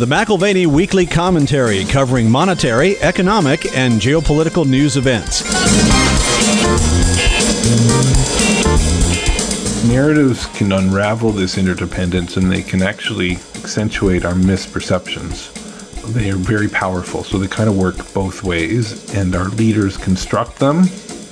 The McAlvany Weekly Commentary covering monetary, economic, and geopolitical news events. Narratives can unravel this interdependence and they can actually accentuate our misperceptions. They are very powerful, so they kind of work both ways, and our leaders construct them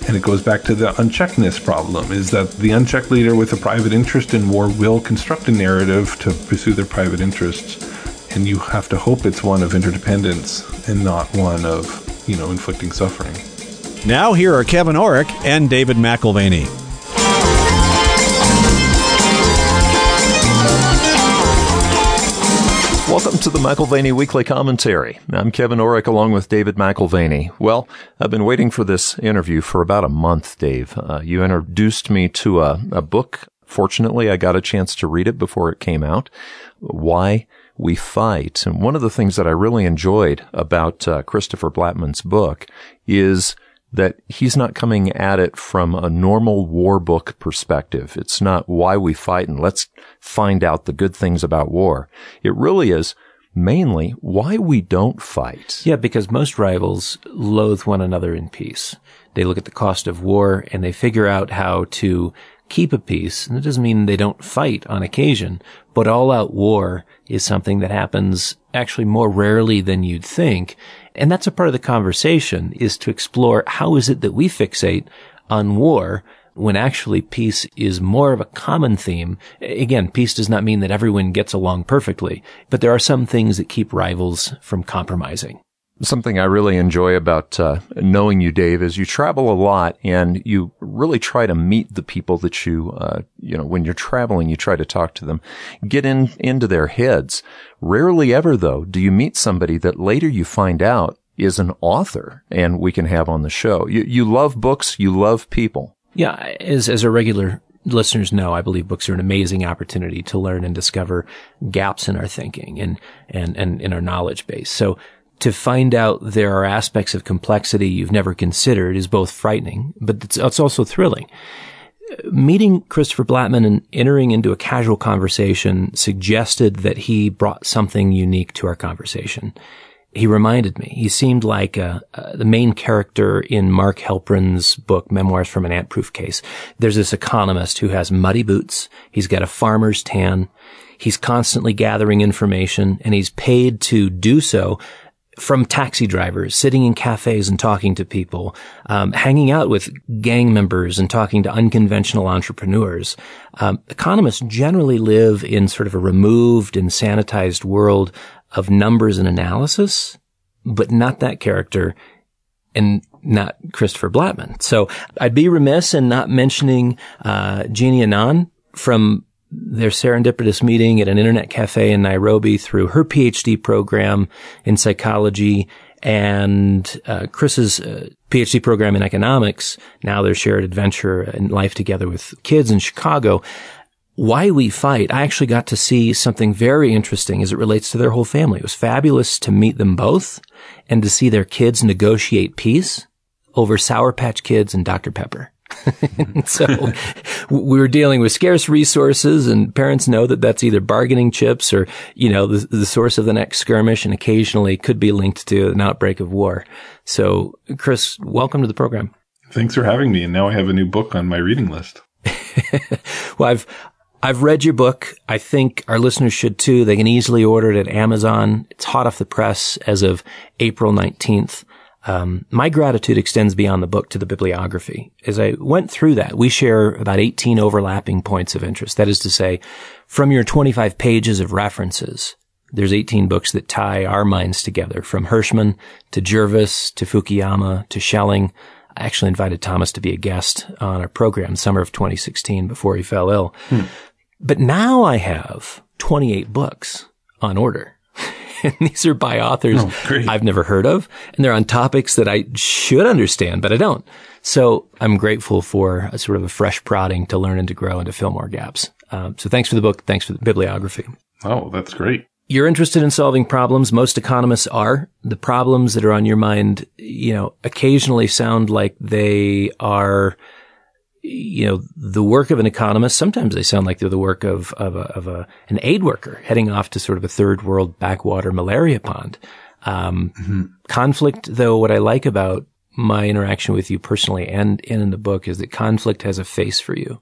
and it goes back to the uncheckedness problem is that the unchecked leader with a private interest in war will construct a narrative to pursue their private interests. And you have to hope it's one of interdependence and not one of, you know, inflicting suffering. Now, here are Kevin Orrick and David McAlvany. Welcome to the McAlvany Weekly Commentary. I'm Kevin Orrick along with David McAlvany. Well, I've been waiting for this interview for about a month, Dave. Uh, you introduced me to a, a book. Fortunately, I got a chance to read it before it came out. Why we fight. And one of the things that I really enjoyed about uh, Christopher Blattman's book is that he's not coming at it from a normal war book perspective. It's not why we fight and let's find out the good things about war. It really is mainly why we don't fight. Yeah, because most rivals loathe one another in peace. They look at the cost of war and they figure out how to keep a peace. And it doesn't mean they don't fight on occasion, but all out war is something that happens actually more rarely than you'd think. And that's a part of the conversation is to explore how is it that we fixate on war when actually peace is more of a common theme. Again, peace does not mean that everyone gets along perfectly, but there are some things that keep rivals from compromising. Something I really enjoy about uh, knowing you, Dave, is you travel a lot and you really try to meet the people that you, uh, you know, when you're traveling, you try to talk to them, get in into their heads. Rarely ever, though, do you meet somebody that later you find out is an author and we can have on the show. You, you love books, you love people. Yeah, as as a regular listeners know, I believe books are an amazing opportunity to learn and discover gaps in our thinking and and and in our knowledge base. So to find out there are aspects of complexity you've never considered is both frightening, but it's, it's also thrilling. Meeting Christopher Blattman and entering into a casual conversation suggested that he brought something unique to our conversation. He reminded me. He seemed like uh, uh, the main character in Mark Helprin's book, Memoirs from an Ant-Proof Case. There's this economist who has muddy boots. He's got a farmer's tan. He's constantly gathering information and he's paid to do so from taxi drivers, sitting in cafes and talking to people, um, hanging out with gang members and talking to unconventional entrepreneurs. Um, economists generally live in sort of a removed and sanitized world of numbers and analysis, but not that character and not Christopher Blattman. So I'd be remiss in not mentioning uh, Jeannie Annan from their serendipitous meeting at an internet cafe in Nairobi through her PhD program in psychology and uh, Chris's uh, PhD program in economics. Now their shared adventure in life together with kids in Chicago. Why we fight, I actually got to see something very interesting as it relates to their whole family. It was fabulous to meet them both and to see their kids negotiate peace over Sour Patch Kids and Dr. Pepper. so we were dealing with scarce resources and parents know that that's either bargaining chips or, you know, the, the source of the next skirmish and occasionally could be linked to an outbreak of war. So Chris, welcome to the program. Thanks for having me. And now I have a new book on my reading list. well, I've, I've read your book. I think our listeners should too. They can easily order it at Amazon. It's hot off the press as of April 19th. Um, my gratitude extends beyond the book to the bibliography. As I went through that, we share about 18 overlapping points of interest. That is to say, from your 25 pages of references, there's 18 books that tie our minds together, from Hirschman to Jervis to Fukuyama to Schelling. I actually invited Thomas to be a guest on our program summer of 2016 before he fell ill. Hmm. But now I have 28 books on order. and these are by authors oh, I've never heard of, and they're on topics that I should understand, but I don't. So I'm grateful for a sort of a fresh prodding to learn and to grow and to fill more gaps. Um, so thanks for the book. Thanks for the bibliography. Oh, that's great. You're interested in solving problems. Most economists are. The problems that are on your mind, you know, occasionally sound like they are you know, the work of an economist, sometimes they sound like they're the work of, of, a, of a, an aid worker heading off to sort of a third world backwater malaria pond. Um, mm-hmm. conflict, though, what I like about my interaction with you personally and, and in the book is that conflict has a face for you.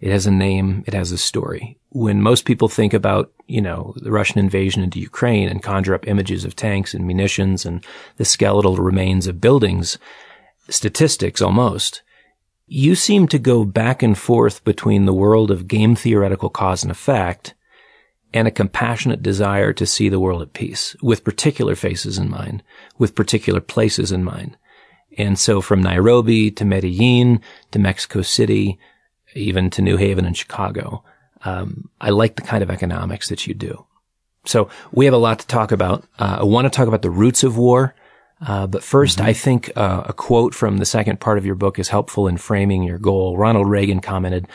It has a name. It has a story. When most people think about, you know, the Russian invasion into Ukraine and conjure up images of tanks and munitions and the skeletal remains of buildings, statistics almost, you seem to go back and forth between the world of game theoretical cause and effect and a compassionate desire to see the world at peace with particular faces in mind, with particular places in mind. And so from Nairobi to Medellin to Mexico City, even to New Haven and Chicago, um, I like the kind of economics that you do. So we have a lot to talk about. Uh, I want to talk about the roots of war. Uh, but 1st mm-hmm. I think uh, a quote from the second part of your book is helpful in framing your goal. Ronald Reagan commented,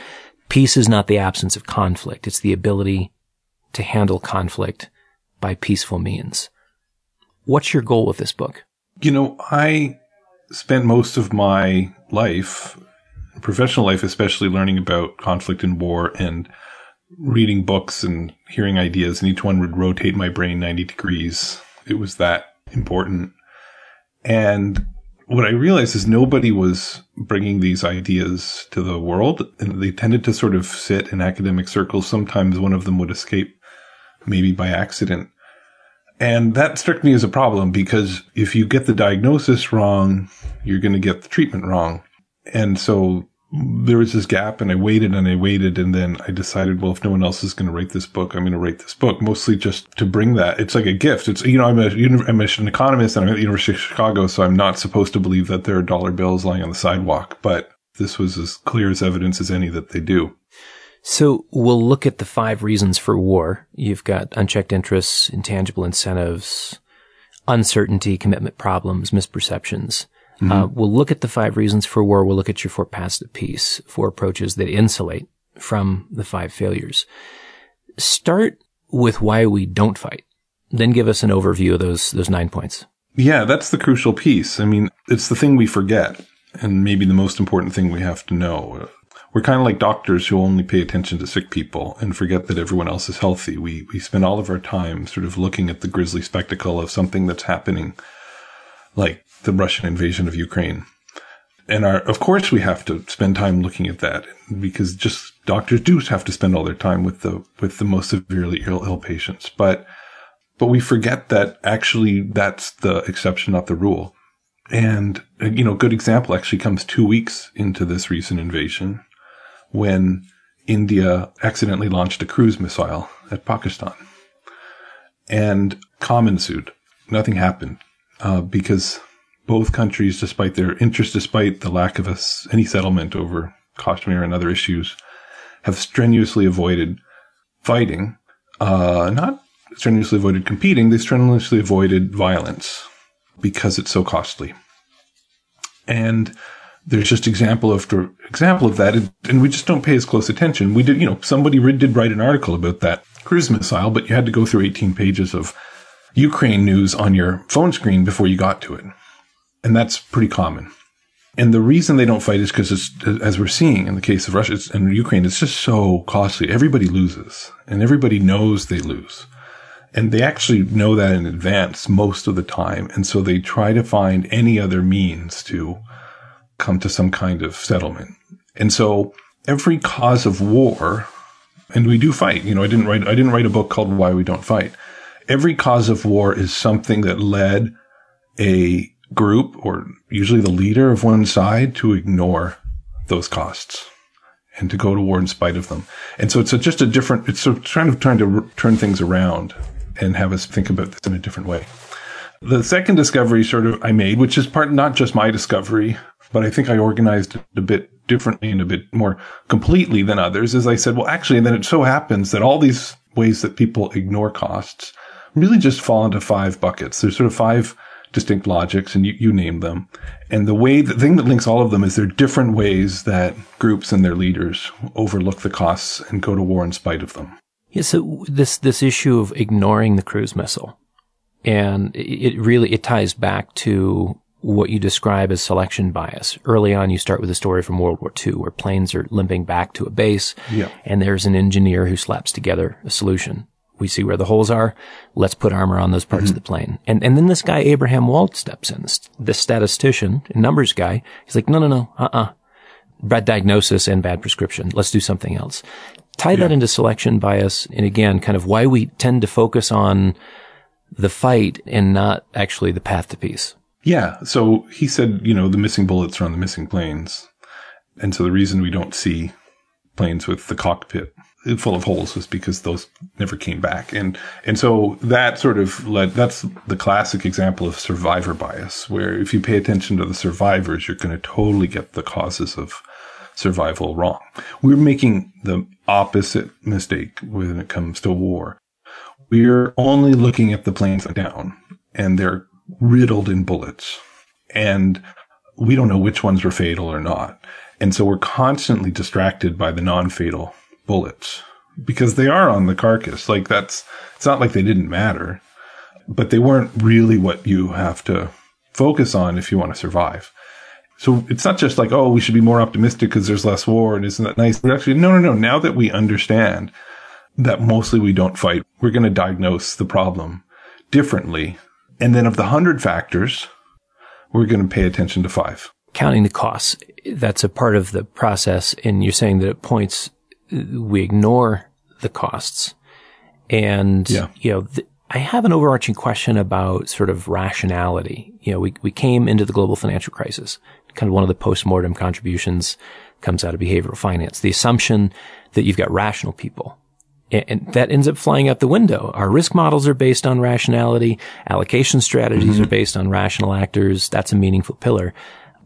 "Peace is not the absence of conflict; it's the ability to handle conflict by peaceful means." What's your goal with this book? You know, I spent most of my life, professional life especially, learning about conflict and war and reading books and hearing ideas, and each one would rotate my brain 90 degrees. It was that important. And what I realized is nobody was bringing these ideas to the world, and they tended to sort of sit in academic circles. Sometimes one of them would escape, maybe by accident. And that struck me as a problem because if you get the diagnosis wrong, you're going to get the treatment wrong. And so there was this gap and I waited and I waited and then I decided, well, if no one else is going to write this book, I'm going to write this book mostly just to bring that. It's like a gift. It's, you know, I'm, a, I'm an economist and I'm at the University of Chicago, so I'm not supposed to believe that there are dollar bills lying on the sidewalk, but this was as clear as evidence as any that they do. So we'll look at the five reasons for war. You've got unchecked interests, intangible incentives, uncertainty, commitment problems, misperceptions. Mm-hmm. Uh, we'll look at the five reasons for war. We'll look at your four paths to peace, four approaches that insulate from the five failures. Start with why we don't fight. Then give us an overview of those, those nine points. Yeah, that's the crucial piece. I mean, it's the thing we forget and maybe the most important thing we have to know. We're kind of like doctors who only pay attention to sick people and forget that everyone else is healthy. We, we spend all of our time sort of looking at the grisly spectacle of something that's happening, like the Russian invasion of Ukraine. And our, of course, we have to spend time looking at that because just doctors do have to spend all their time with the, with the most severely ill, ill patients. But, but we forget that actually that's the exception, not the rule. And, you know, a good example actually comes two weeks into this recent invasion when India accidentally launched a cruise missile at Pakistan. And calm ensued. Nothing happened uh, because both countries, despite their interest, despite the lack of a, any settlement over Kashmir and other issues, have strenuously avoided fighting. Uh, not strenuously avoided competing, they strenuously avoided violence because it's so costly. And there's just example after example of that, and we just don't pay as close attention. We did, you know, somebody did write an article about that cruise missile, but you had to go through 18 pages of Ukraine news on your phone screen before you got to it. And that's pretty common. And the reason they don't fight is because as we're seeing in the case of Russia and Ukraine, it's just so costly. Everybody loses and everybody knows they lose. And they actually know that in advance most of the time. And so they try to find any other means to come to some kind of settlement. And so every cause of war, and we do fight, you know, I didn't write, I didn't write a book called Why We Don't Fight. Every cause of war is something that led a group or usually the leader of one side to ignore those costs and to go to war in spite of them. And so it's a, just a different, it's sort of trying to, trying to turn things around and have us think about this in a different way. The second discovery sort of I made, which is part, not just my discovery, but I think I organized it a bit differently and a bit more completely than others, is I said, well, actually, then it so happens that all these ways that people ignore costs really just fall into five buckets. There's sort of five distinct logics and you, you name them. And the way, the thing that links all of them is there are different ways that groups and their leaders overlook the costs and go to war in spite of them. Yeah. So this, this issue of ignoring the cruise missile and it really, it ties back to what you describe as selection bias. Early on, you start with a story from World War II where planes are limping back to a base Yeah. and there's an engineer who slaps together a solution. We see where the holes are. Let's put armor on those parts of mm-hmm. the plane. And, and then this guy, Abraham Wald, steps in, this, this statistician, numbers guy. He's like, no, no, no, uh-uh. Bad diagnosis and bad prescription. Let's do something else. Tie that into selection bias. And again, kind of why we tend to focus on the fight and not actually the path to peace. Yeah. So he said, you know, the missing bullets are on the missing planes. And so the reason we don't see planes with the cockpit full of holes was because those never came back. And, and so that sort of led, that's the classic example of survivor bias, where if you pay attention to the survivors, you're going to totally get the causes of survival wrong. We're making the opposite mistake when it comes to war. We're only looking at the planes down and they're riddled in bullets and we don't know which ones were fatal or not. And so we're constantly distracted by the non-fatal bullets because they are on the carcass. Like that's, it's not like they didn't matter, but they weren't really what you have to focus on if you want to survive. So it's not just like, oh, we should be more optimistic because there's less war and isn't that nice? But actually, no, no, no. Now that we understand that mostly we don't fight, we're going to diagnose the problem differently. And then of the hundred factors, we're going to pay attention to five. Counting the costs, that's a part of the process. And you're saying that it points we ignore the costs. And, Yeah. you know, th- I have an overarching question about sort of rationality. You know, we, we came into the global financial crisis. Kind of one of the postmortem contributions comes out of behavioral finance. The assumption that you've got rational people. A- And that ends up flying out the window. Our risk models are based on rationality. Allocation strategies are mm-hmm. based on rational actors. That's a meaningful pillar.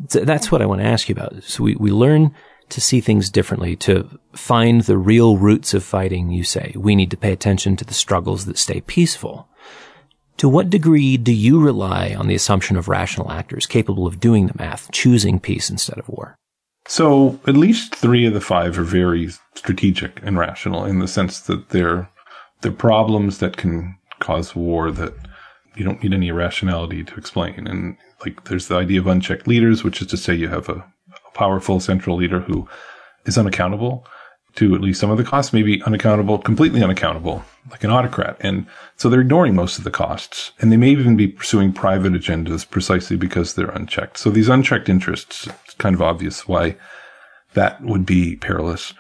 Th- That's what I want to ask you about. So we, we learn to see things differently, to find the real roots of fighting, you say. We need to pay attention to the struggles that stay peaceful. To what degree do you rely on the assumption of rational actors capable of doing the math, choosing peace instead of war? So at least three of the five are very strategic and rational in the sense that they're, they're problems that can cause war that you don't need any rationality to explain. And like there's the idea of unchecked leaders, which is to say you have a, a powerful central leader who is unaccountable to at least some of the costs, maybe unaccountable, completely unaccountable, like an autocrat. And so they're ignoring most of the costs. And they may even be pursuing private agendas precisely because they're unchecked. So these unchecked interests, it's kind of obvious why that would be perilous.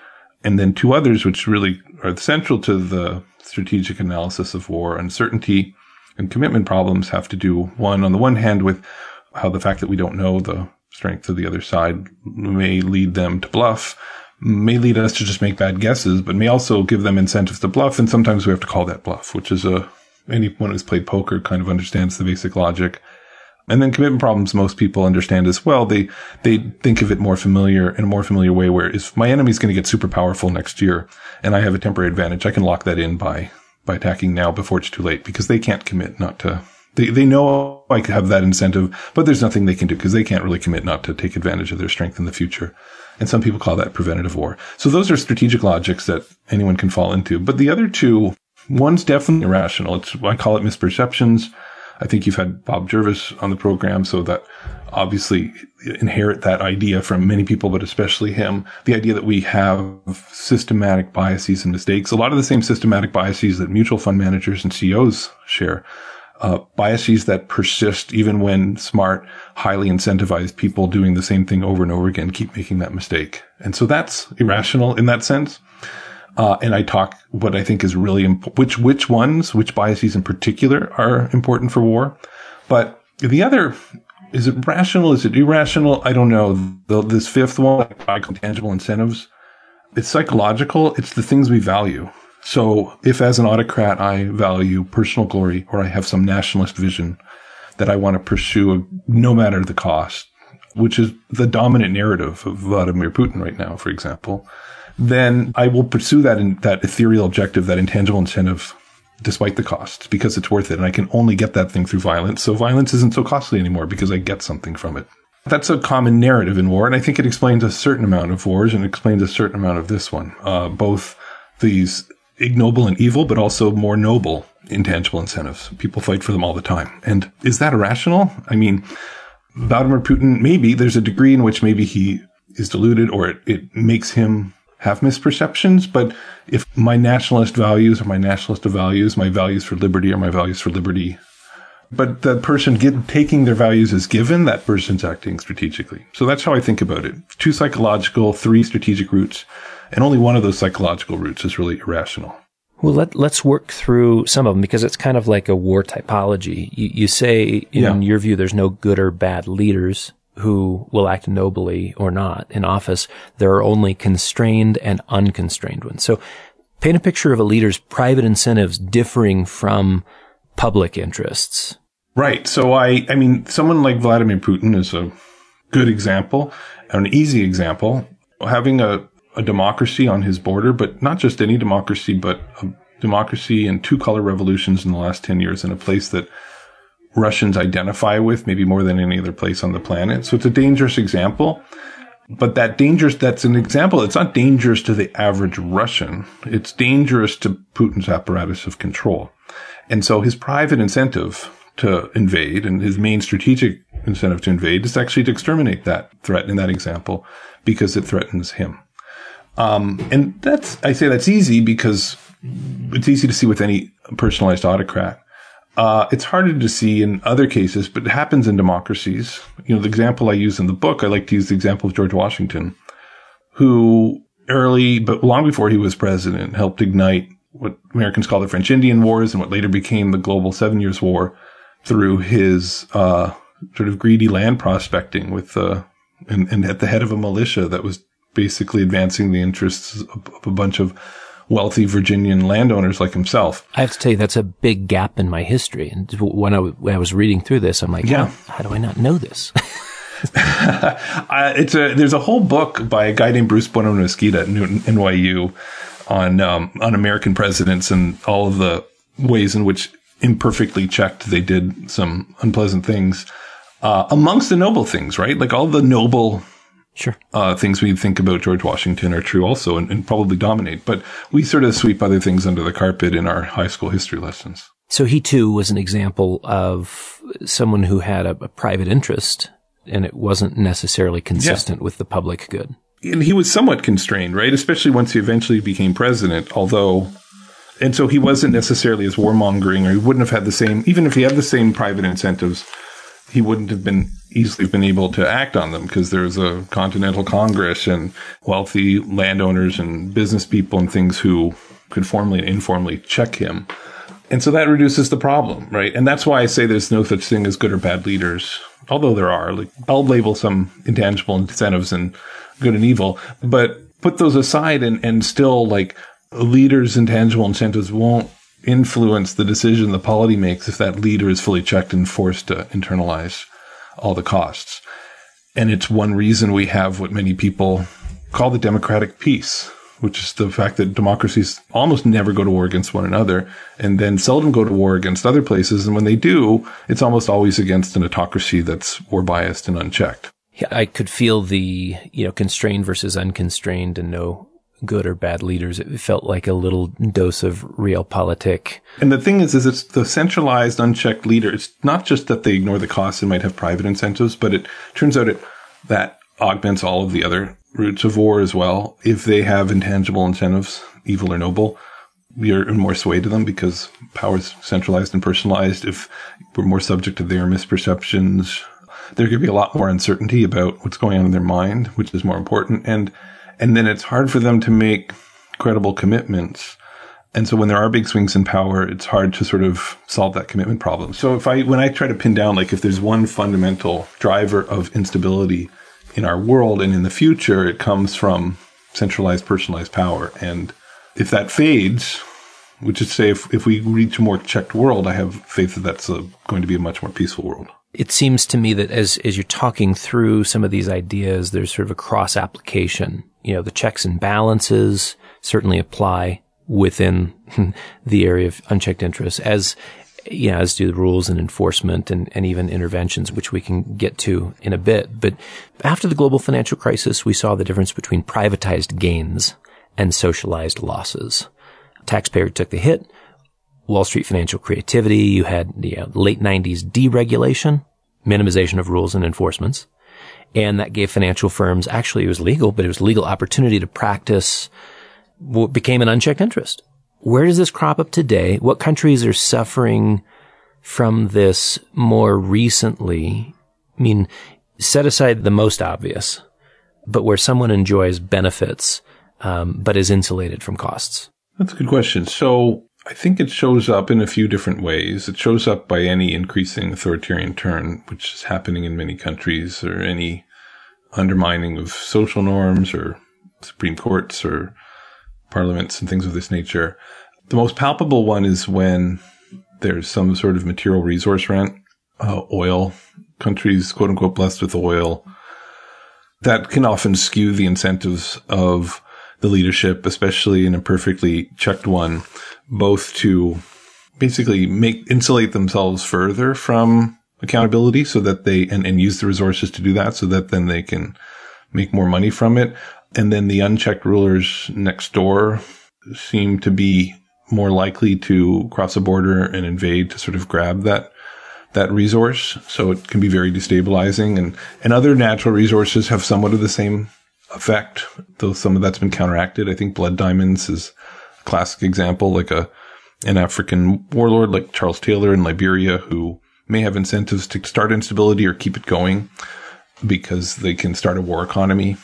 And then two others, which really are central to the strategic analysis of war, uncertainty and commitment problems have to do one, on the one hand, with how the fact that we don't know the strength of the other side may lead them to bluff, may lead us to just make bad guesses, but may also give them incentives to bluff. And sometimes we have to call that bluff, which is a, anyone who's played poker kind of understands the basic logic. And then commitment problems, most people understand as well. They, they think of it more familiar in a more familiar way where if my enemy's going to get super powerful next year and I have a temporary advantage, I can lock that in by, by attacking now before it's too late because they can't commit not to, they, they know I have that incentive, but there's nothing they can do because they can't really commit not to take advantage of their strength in the future. And some people call that preventative war. So those are strategic logics that anyone can fall into. But the other two, one's definitely irrational. It's, I call it misperceptions. I think you've had Bob Jervis on the program, so that obviously inherit that idea from many people, but especially him. The idea that we have systematic biases and mistakes. A lot of the same systematic biases that mutual fund managers and CEOs share. Uh, biases that persist even when smart, highly incentivized people doing the same thing over and over again keep making that mistake. And so that's irrational in that sense. Uh, and I talk what I think is really which which ones, which biases in particular are important for war. But the other is it rational? Is it irrational? I don't know. The, this fifth one, intangible incentives, it's psychological. It's the things we value. So if as an autocrat I value personal glory or I have some nationalist vision that I want to pursue no matter the cost, which is the dominant narrative of Vladimir Putin right now, for example, then I will pursue that in, that ethereal objective, that intangible incentive, despite the cost, because it's worth it. And I can only get that thing through violence. So violence isn't so costly anymore because I get something from it. That's a common narrative in war. And I think it explains a certain amount of wars and explains a certain amount of this one. Uh, both these ignoble and evil, but also more noble intangible incentives. People fight for them all the time. And is that irrational? I mean, Vladimir Putin, maybe there's a degree in which maybe he is deluded or it, it makes him have misperceptions. But if my nationalist values are my nationalist values, my values for liberty are my values for liberty, but the person get, taking their values as given, that person's acting strategically. So that's how I think about it. Two psychological, three strategic roots, and only one of those psychological roots is really irrational. Well, let, let's work through some of them because it's kind of like a war typology. You, you say, in yeah. your view, there's no good or bad leaders who will act nobly or not in office. There are only constrained and unconstrained ones. So paint a picture of a leader's private incentives differing from public interests. Right. So I, I mean, someone like Vladimir Putin is a good example, an easy example. Having a, a democracy on his border, but not just any democracy, but a democracy and two color revolutions in the last 10 years in a place that Russians identify with, maybe more than any other place on the planet. So it's a dangerous example. But that dangerous, that's an example. It's not dangerous to the average Russian. It's dangerous to Putin's apparatus of control. And so his private incentive to invade and his main strategic incentive to invade is actually to exterminate that threat in that example because it threatens him. Um, and that's, I say that's easy because it's easy to see with any personalized autocrat. Uh, it's harder to see in other cases, but it happens in democracies. You know, the example I use in the book, I like to use the example of George Washington, who early, but long before he was president, helped ignite what Americans call the French Indian Wars and what later became the Global Seven Years' War through his uh, sort of greedy land prospecting with uh, and, and at the head of a militia that was basically advancing the interests of, a bunch of wealthy Virginian landowners like himself. I have to tell you, that's a big gap in my history. And when I, when I was reading through this, I'm like, yeah. how, how do I not know this? uh, it's a there's a whole book by a guy named Bruce Bueno Mesquita at NYU on um, on American presidents and all of the ways in which imperfectly checked they did some unpleasant things. Uh, amongst the noble things, right? Like all the noble sure. uh, things we think about George Washington are true also and, and probably dominate. But we sort of sweep other things under the carpet in our high school history lessons. So he too was an example of someone who had a, a private interest and it wasn't necessarily consistent yeah. with the public good and he was somewhat constrained, right? Especially once he eventually became president, although, and so he wasn't necessarily as warmongering, or he wouldn't have had the same, even if he had the same private incentives, he wouldn't have been easily been able to act on them because there's a continental congress and wealthy landowners and business people and things who could formally and informally check him. And so that reduces the problem, right? And that's why I say there's no such thing as good or bad leaders, although there are. Like I'll label some intangible incentives and good and evil, but put those aside and, and still like leaders' intangible incentives won't influence the decision the polity makes if that leader is fully checked and forced to internalize all the costs. And it's one reason we have what many people call the democratic peace, which is the fact that democracies almost never go to war against one another and then seldom go to war against other places. And when they do, it's almost always against an autocracy that's war biased and unchecked. I could feel the, you know, constrained versus unconstrained and no good or bad leaders. It felt like a little dose of real realpolitik. And the thing is, is it's the centralized, unchecked leader. It's not just that they ignore the costs and might have private incentives, but it turns out it, that augments all of the other roots of war as well. If they have intangible incentives, evil or noble, you're in more sway to them because power is centralized and personalized. If we're more subject to their misperceptions, there could be a lot more uncertainty about what's going on in their mind, which is more important. And, and then it's hard for them to make credible commitments. And so when there are big swings in power, it's hard to sort of solve that commitment problem. So if I, when I try to pin down, like if there's one fundamental driver of instability in our world and in the future, it comes from centralized, personalized power. And if that fades, which is say if, if we reach a more checked world, I have faith that that's a, going to be a much more peaceful world it seems to me that as, as you're talking through some of these ideas, there's sort of a cross application. You know, the checks and balances certainly apply within the area of unchecked interest as, you know, as do the rules and enforcement and, and even interventions, which we can get to in a bit. But after the global financial crisis, we saw the difference between privatized gains and socialized losses. Taxpayer took the hit Wall Street financial creativity. You had the you know, late 90s deregulation minimization of rules and enforcements. And that gave financial firms, actually it was legal, but it was legal opportunity to practice what became an unchecked interest. Where does this crop up today? What countries are suffering from this more recently? I mean, set aside the most obvious, but where someone enjoys benefits, um, but is insulated from costs. That's a good question. So I think it shows up in a few different ways. It shows up by any increasing authoritarian turn, which is happening in many countries, or any undermining of social norms or Supreme Courts or parliaments and things of this nature. The most palpable one is when there's some sort of material resource rent, uh, oil, countries quote unquote blessed with oil. That can often skew the incentives of the leadership, especially in a perfectly checked one, both to basically make insulate themselves further from accountability so that they and, and use the resources to do that so that then they can make more money from it. And then the unchecked rulers next door seem to be more likely to cross a border and invade to sort of grab that that resource. So it can be very destabilizing and, and other natural resources have somewhat of the same effect, though some of that's been counteracted. I think blood diamonds is a classic example, like a, an African warlord like Charles Taylor in Liberia who may have incentives to start instability or keep it going because they can start a war economy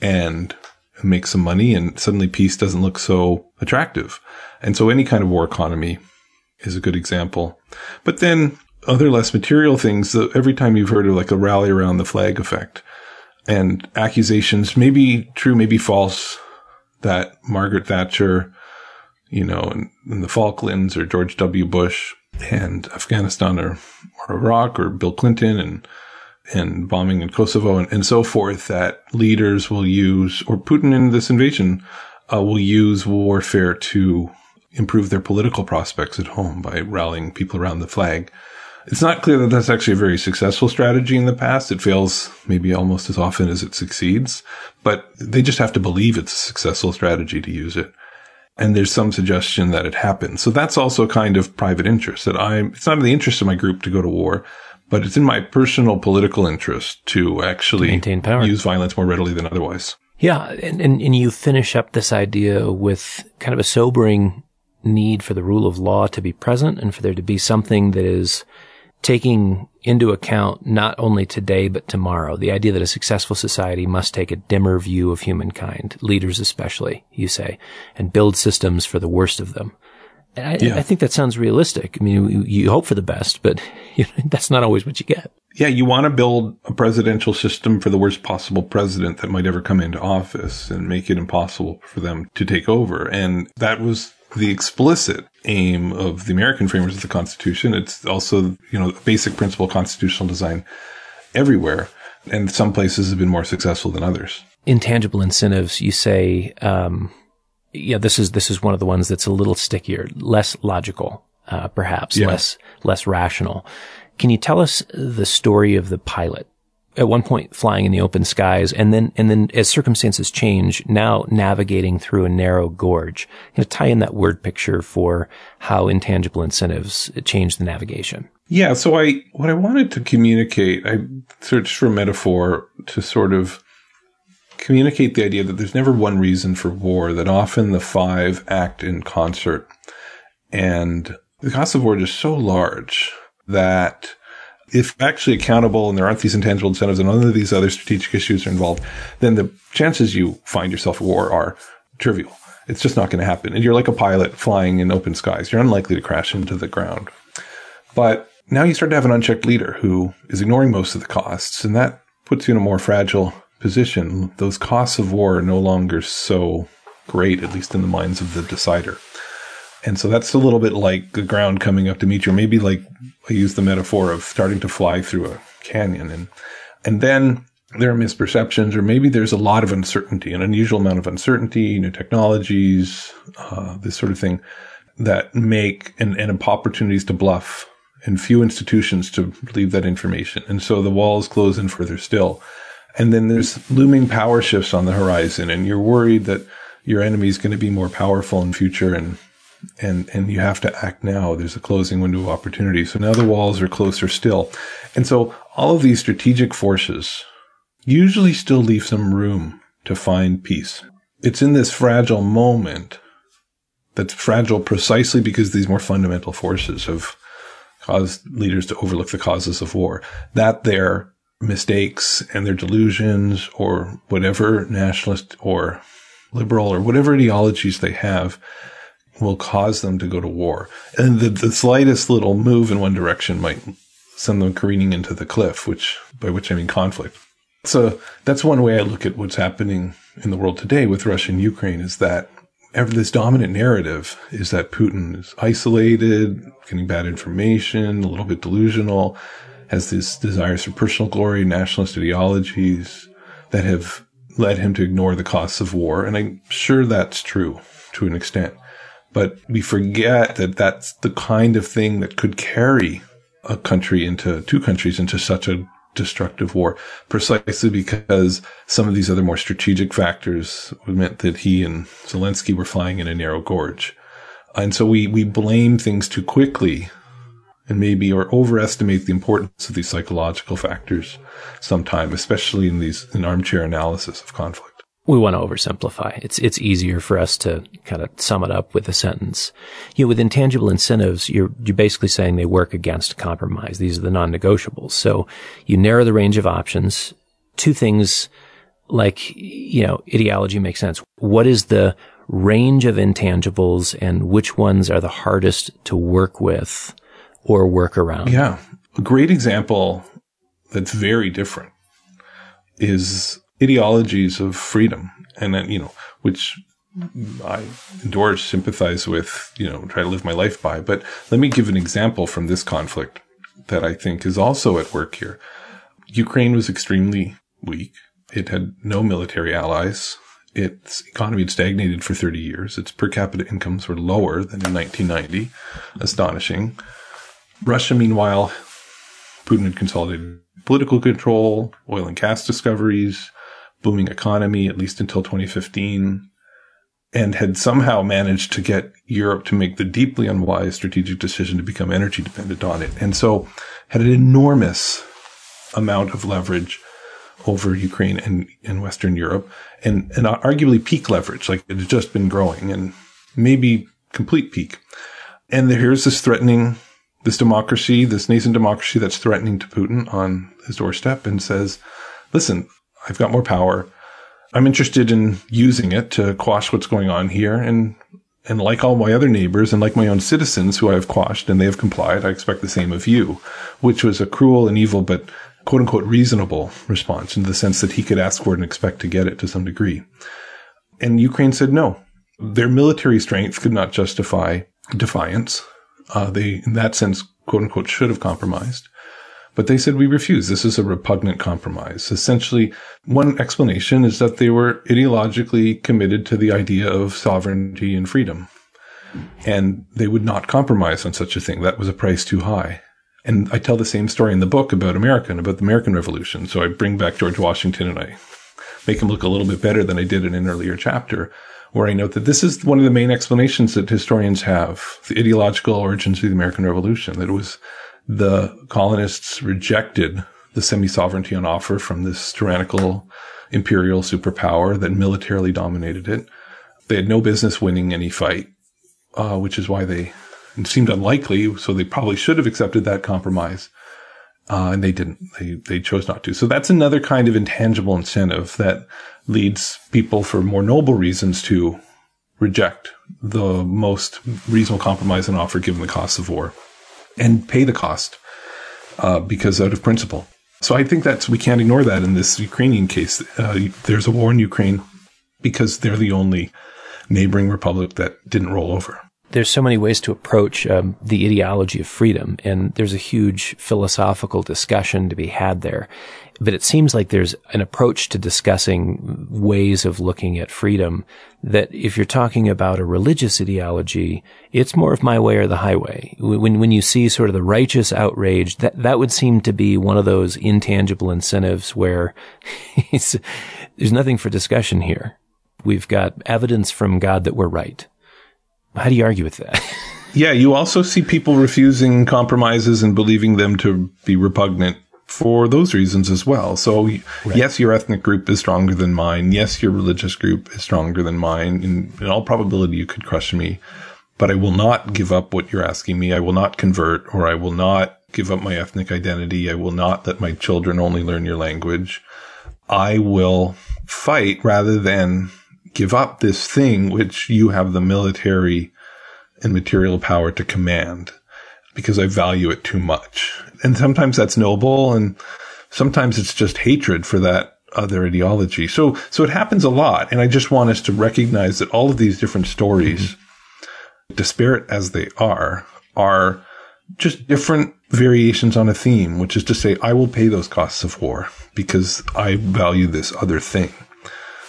and make some money and suddenly peace doesn't look so attractive. And so any kind of war economy is a good example. But then other less material things, every time you've heard of like a rally around the flag effect and accusations, maybe true, maybe false, that Margaret Thatcher, you know, in, in the Falklands or George W. Bush and Afghanistan or, or Iraq or Bill Clinton and and bombing in Kosovo and, and so forth that leaders will use, or Putin in this invasion uh, will use warfare to improve their political prospects at home by rallying people around the flag. It's not clear that that's actually a very successful strategy in the past. It fails maybe almost as often as it succeeds, but they just have to believe it's a successful strategy to use it and there's some suggestion that it happens. So that's also kind of private interest that I'm, it's not in the interest of my group to go to war, but it's in my personal political interest to actually to maintain power. use violence more readily than otherwise. Yeah. And, and, and you finish up this idea with kind of a sobering need for the rule of law to be present and for there to be something that is taking into account not only today, but tomorrow. The idea that a successful society must take a dimmer view of humankind, leaders especially, you say, and build systems for the worst of them. I, yeah. I think that sounds realistic. I mean, you, you hope for the best, but you know, that's not always what you get. Yeah, you want to build a presidential system for the worst possible president that might ever come into office and make it impossible for them to take over. And that was the explicit aim of the American framers of the Constitution. It's also, you know, a basic principle of constitutional design everywhere. And some places have been more successful than others. Intangible incentives, you say, um, yeah, this is, this is one of the ones that's a little stickier, less logical, uh, perhaps yeah. less, less rational. Can you tell us the story of the pilot at one point flying in the open skies and then, and then as circumstances change, now navigating through a narrow gorge. You know, tie in that word picture for how intangible incentives change the navigation. Yeah. So I, what I wanted to communicate, I searched for a metaphor to sort of communicate the idea that there's never one reason for war, that often the five act in concert. And the cost of war is so large that if actually accountable and there aren't these intangible incentives and none of these other strategic issues are involved, then the chances you find yourself at war are trivial. It's just not going to happen. And you're like a pilot flying in open skies. You're unlikely to crash into the ground. But now you start to have an unchecked leader who is ignoring most of the costs, and that puts you in a more fragile position. Those costs of war are no longer so great, at least in the minds of the decider. And so that's a little bit like the ground coming up to meet you, maybe like I use the metaphor of starting to fly through a canyon. And, and then there are misperceptions, or maybe there's a lot of uncertainty, an unusual amount of uncertainty, new technologies, uh, this sort of thing that make and, and opportunities to bluff and few institutions to leave that information. And so the walls close in further still. And then there's looming power shifts on the horizon and you're worried that your enemy is going to be more powerful in future and and and you have to act now. There's a closing window of opportunity. So now the walls are closer still, and so all of these strategic forces usually still leave some room to find peace. It's in this fragile moment that's fragile precisely because these more fundamental forces have caused leaders to overlook the causes of war. That their mistakes and their delusions or whatever nationalist or liberal or whatever ideologies they have will cause them to go to war. And the, the slightest little move in one direction might send them careening into the cliff, which, by which I mean conflict. So that's one way I look at what's happening in the world today with Russia and Ukraine is that this dominant narrative is that Putin is isolated, getting bad information, a little bit delusional, has these desires for personal glory, nationalist ideologies that have led him to ignore the costs of war. And I'm sure that's true to an extent. But we forget that that's the kind of thing that could carry a country into two countries into such a destructive war precisely because some of these other more strategic factors meant that he and Zelensky were flying in a narrow gorge. And so we, we blame things too quickly and maybe or overestimate the importance of these psychological factors sometime, especially in these in armchair analysis of conflict. We want to oversimplify. It's it's easier for us to kind of sum it up with a sentence. You know, with intangible incentives, you're you're basically saying they work against compromise. These are the non-negotiables. So you narrow the range of options. Two things like you know, ideology makes sense. What is the range of intangibles and which ones are the hardest to work with or work around. Yeah. A great example that's very different is ideologies of freedom and then, you know, which I endorse, sympathize with, you know, try to live my life by. But let me give an example from this conflict that I think is also at work here. Ukraine was extremely weak. It had no military allies. Its economy had stagnated for 30 years. Its per capita incomes were lower than in 1990. Astonishing. Russia, meanwhile, Putin had consolidated political control, oil and gas discoveries, booming economy, at least until 2015, and had somehow managed to get Europe to make the deeply unwise strategic decision to become energy dependent on it. And so had an enormous amount of leverage over Ukraine and, and Western Europe and, and arguably peak leverage, like it had just been growing and maybe complete peak. And here's this threatening this democracy, this nascent democracy that's threatening to Putin on his doorstep and says, listen, I've got more power. I'm interested in using it to quash what's going on here. And, and like all my other neighbors and like my own citizens who I've quashed and they have complied, I expect the same of you, which was a cruel and evil, but quote unquote reasonable response in the sense that he could ask for it and expect to get it to some degree. And Ukraine said no. Their military strength could not justify defiance. Uh, they, in that sense, quote unquote, should have compromised. But they said, we refuse. This is a repugnant compromise. Essentially, one explanation is that they were ideologically committed to the idea of sovereignty and freedom. And they would not compromise on such a thing. That was a price too high. And I tell the same story in the book about America and about the American Revolution. So I bring back George Washington and I make him look a little bit better than I did in an earlier chapter where I note that this is one of the main explanations that historians have, the ideological origins of the American Revolution, that it was the colonists rejected the semi-sovereignty on offer from this tyrannical imperial superpower that militarily dominated it. They had no business winning any fight, uh, which is why they seemed unlikely. So they probably should have accepted that compromise. Uh, and they didn't. They they chose not to. So that's another kind of intangible incentive that leads people for more noble reasons to reject the most reasonable compromise and offer given the cost of war and pay the cost uh, because out of principle. So I think that's we can't ignore that in this Ukrainian case. Uh, there's a war in Ukraine because they're the only neighboring republic that didn't roll over there's so many ways to approach um, the ideology of freedom, and there's a huge philosophical discussion to be had there. But it seems like there's an approach to discussing ways of looking at freedom that if you're talking about a religious ideology, it's more of my way or the highway. When, when you see sort of the righteous outrage, that, that would seem to be one of those intangible incentives where there's nothing for discussion here. We've got evidence from God that we're right How do you argue with that? yeah, you also see people refusing compromises and believing them to be repugnant for those reasons as well. So, right. yes, your ethnic group is stronger than mine. Yes, your religious group is stronger than mine. In, in all probability, you could crush me, but I will not give up what you're asking me. I will not convert or I will not give up my ethnic identity. I will not let my children only learn your language. I will fight rather than give up this thing which you have the military and material power to command because I value it too much. And sometimes that's noble and sometimes it's just hatred for that other ideology. So, so it happens a lot. And I just want us to recognize that all of these different stories, mm-hmm. disparate as they are, are just different variations on a theme, which is to say, I will pay those costs of war because I value this other thing,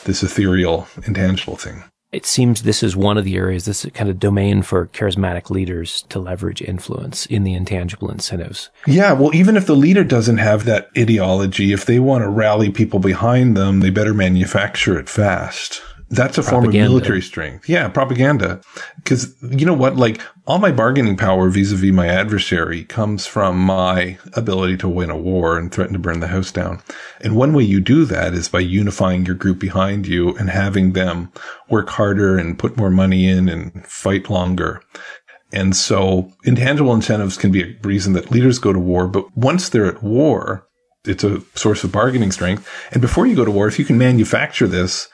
this ethereal, intangible thing. It seems this is one of the areas, this kind of domain for charismatic leaders to leverage influence in the intangible incentives. Yeah. Well, even if the leader doesn't have that ideology, if they want to rally people behind them, they better manufacture it fast. That's a propaganda. form of military strength. Yeah, propaganda. Because you know what? Like all my bargaining power vis-a-vis my adversary comes from my ability to win a war and threaten to burn the house down. And one way you do that is by unifying your group behind you and having them work harder and put more money in and fight longer. And so intangible incentives can be a reason that leaders go to war. But once they're at war, it's a source of bargaining strength. And before you go to war, if you can manufacture this,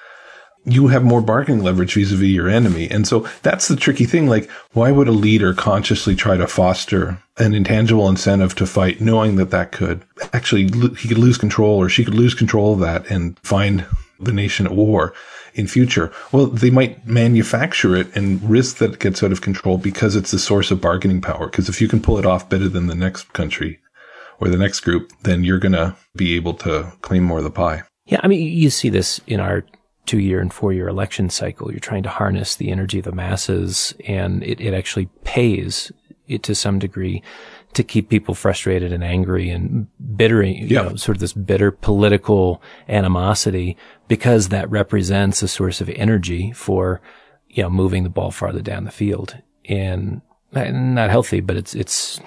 you have more bargaining leverage vis-a-vis your enemy. And so that's the tricky thing. Like, why would a leader consciously try to foster an intangible incentive to fight, knowing that that could actually, he could lose control or she could lose control of that and find the nation at war in future? Well, they might manufacture it and risk that it gets out of control because it's the source of bargaining power. Because if you can pull it off better than the next country or the next group, then you're going to be able to claim more of the pie. Yeah. I mean, you see this in our two year and four year election cycle. You're trying to harness the energy of the masses and it, it actually pays it to some degree to keep people frustrated and angry and bitter, you yeah. know, sort of this bitter political animosity because that represents a source of energy for, you know, moving the ball farther down the field and not healthy, but it's, it's,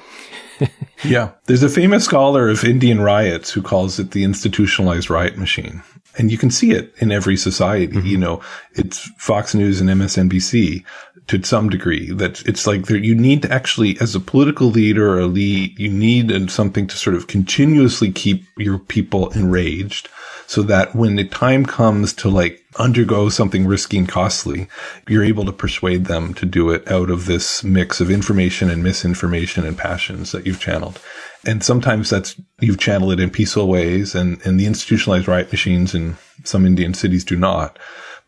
yeah. There's a famous scholar of Indian riots who calls it the institutionalized riot machine. And you can see it in every society. Mm-hmm. You know, it's Fox News and MSNBC to some degree that it's like there, you need to actually, as a political leader or lead, you need something to sort of continuously keep your people enraged so that when the time comes to like undergo something risky and costly, you're able to persuade them to do it out of this mix of information and misinformation and passions that you've channeled. And sometimes that's, you've channeled it in peaceful ways and, and the institutionalized riot machines in some Indian cities do not.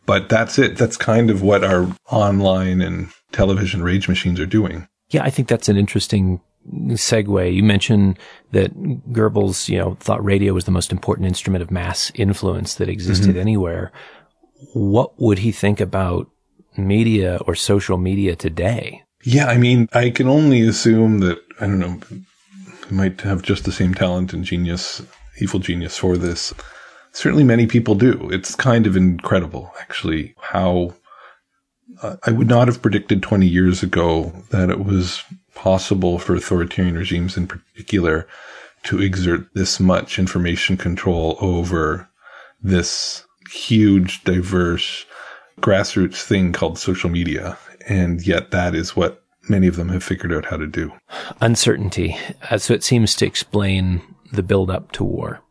But that's it. That's kind of what our online and television rage machines are doing. Yeah, I think that's an interesting segue. You mentioned that Goebbels, you know, thought radio was the most important instrument of mass influence that existed mm-hmm. anywhere. What would he think about media or social media today? Yeah, I mean, I can only assume that, I don't know, he might have just the same talent and genius, evil genius for this. Certainly many people do. It's kind of incredible, actually, how uh, I would not have predicted 20 years ago that it was possible for authoritarian regimes in particular to exert this much information control over this huge, diverse, grassroots thing called social media. And yet that is what many of them have figured out how to do. Uncertainty. Uh, so it seems to explain the build up to war.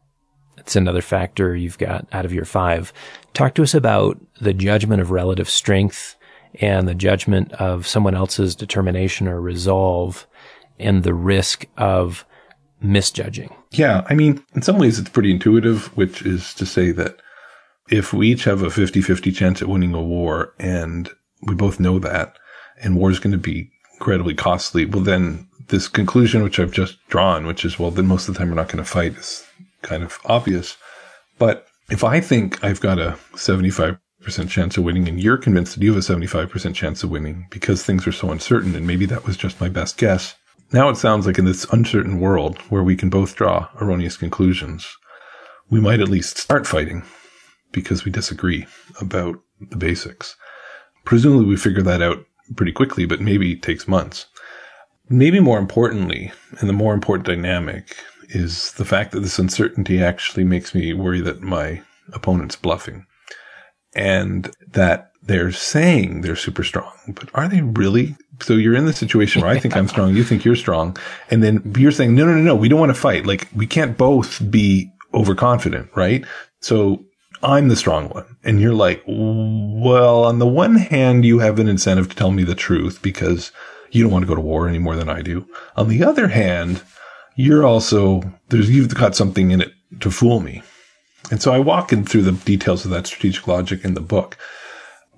It's another factor you've got out of your five. Talk to us about the judgment of relative strength and the judgment of someone else's determination or resolve and the risk of misjudging. Yeah. I mean, in some ways it's pretty intuitive, which is to say that if we each have a 50 50 chance at winning a war and we both know that, and war is going to be incredibly costly. Well, then this conclusion, which I've just drawn, which is, well, then most of the time we're not going to fight is kind of obvious. But if I think I've got a 75% chance of winning and you're convinced that you have a 75% chance of winning because things are so uncertain and maybe that was just my best guess. Now it sounds like in this uncertain world where we can both draw erroneous conclusions, we might at least start fighting because we disagree about the basics. Presumably we figure that out pretty quickly, but maybe it takes months. Maybe more importantly, and the more important dynamic is the fact that this uncertainty actually makes me worry that my opponent's bluffing and that they're saying they're super strong, but are they really? So you're in the situation where I think I'm strong, you think you're strong, and then you're saying, no, no, no, no, we don't want to fight. Like we can't both be overconfident, right? So I'm the strong one. And you're like, well, on the one hand, you have an incentive to tell me the truth because you don't want to go to war any more than I do. On the other hand, you're also, there's, you've got something in it to fool me. And so I walk in through the details of that strategic logic in the book.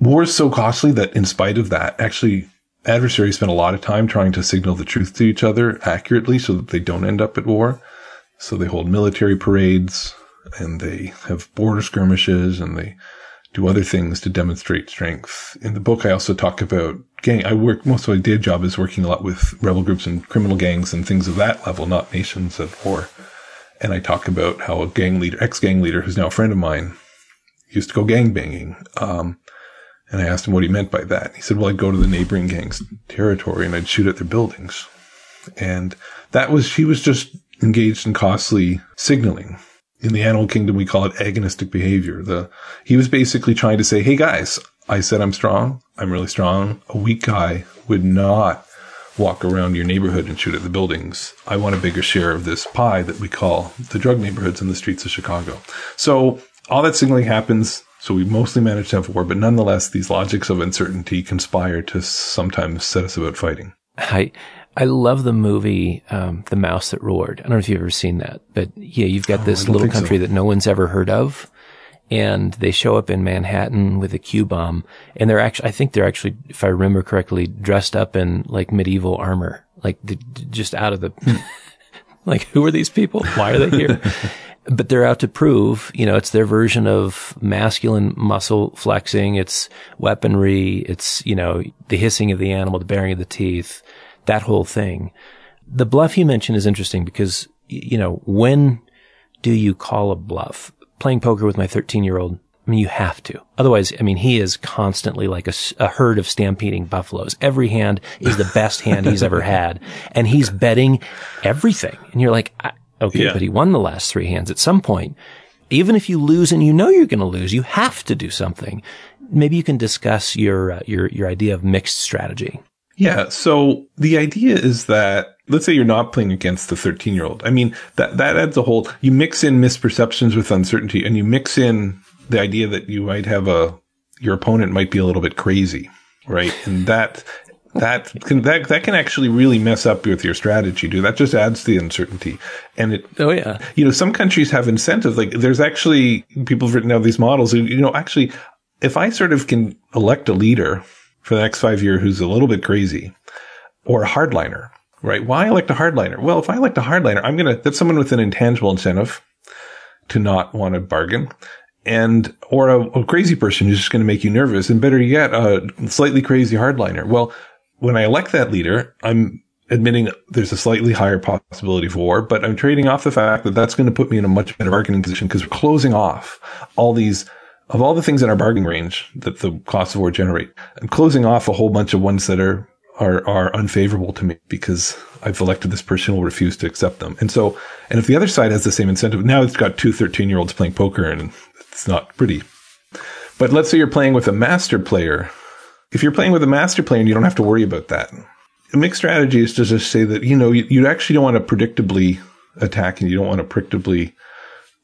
War is so costly that in spite of that, actually adversaries spend a lot of time trying to signal the truth to each other accurately so that they don't end up at war. So they hold military parades and they have border skirmishes and they do other things to demonstrate strength. In the book, I also talk about gang. I work, most of my day job is working a lot with rebel groups and criminal gangs and things of that level, not nations at war. And I talk about how a gang leader, ex-gang leader, who's now a friend of mine, used to go gang banging. Um, and I asked him what he meant by that. He said, well, I'd go to the neighboring gang's territory and I'd shoot at their buildings. And that was, he was just engaged in costly signaling. In the animal kingdom, we call it agonistic behavior. The, he was basically trying to say, Hey guys, I said I'm strong. I'm really strong. A weak guy would not walk around your neighborhood and shoot at the buildings. I want a bigger share of this pie that we call the drug neighborhoods in the streets of Chicago. So all that signaling happens. So we mostly manage to have war, but nonetheless, these logics of uncertainty conspire to sometimes set us about fighting. I, I love the movie, um, The Mouse That Roared. I don't know if you've ever seen that, but yeah, you've got Oh, this don't little think so. country that no one's ever heard of. And they show up in Manhattan with a Q bomb. And they're actually, I think they're actually, if I remember correctly, dressed up in like medieval armor, like the, just out of the, like who are these people? Why are they here? but they're out to prove, you know, it's their version of masculine muscle flexing. It's weaponry. It's, you know, the hissing of the animal, the baring of the teeth, that whole thing. The bluff you mentioned is interesting because, you know, when do you call a bluff? Playing poker with my 13 year old. I mean, you have to. Otherwise, I mean, he is constantly like a herd of stampeding buffaloes. Every hand is the best hand he's ever had. And he's betting everything. And you're like, I, okay, Yeah. but he won the last three hands at some point. Even if you lose and you know you're going to lose, you have to do something. Maybe you can discuss your, uh, your, your idea of mixed strategy. Yeah. So the idea is that let's say you're not playing against the 13 year old. I mean, that, that adds a whole, you mix in misperceptions with uncertainty and you mix in the idea that you might have a, your opponent might be a little bit crazy, right? And that, that can, that, that can actually really mess up with your strategy, dude. That just adds to the uncertainty. And it, Oh, yeah. you know, some countries have incentives. Like there's actually people have written out these models. You know, actually, if I sort of can elect a leader for the next five year who's a little bit crazy or a hardliner, right? Why elect a hardliner? Well, if I elect a hardliner, I'm going to, that's someone with an intangible incentive to not want to bargain and, or a, a crazy person who's just going to make you nervous and better yet, a slightly crazy hardliner. Well, when I elect that leader, I'm admitting there's a slightly higher possibility of war, but I'm trading off the fact that that's going to put me in a much better bargaining position because we're closing off all these of all the things in our bargaining range that the cost of war generate. I'm closing off a whole bunch of ones that are are are unfavorable to me because I've elected this person will refuse to accept them. And so, and if the other side has the same incentive, now it's got two 13 year olds playing poker and it's not pretty. But let's say you're playing with a master player. If you're playing with a master player, you don't have to worry about that. A mixed strategy is to just say that, you know, you, you actually don't want to predictably attack and you don't want to predictably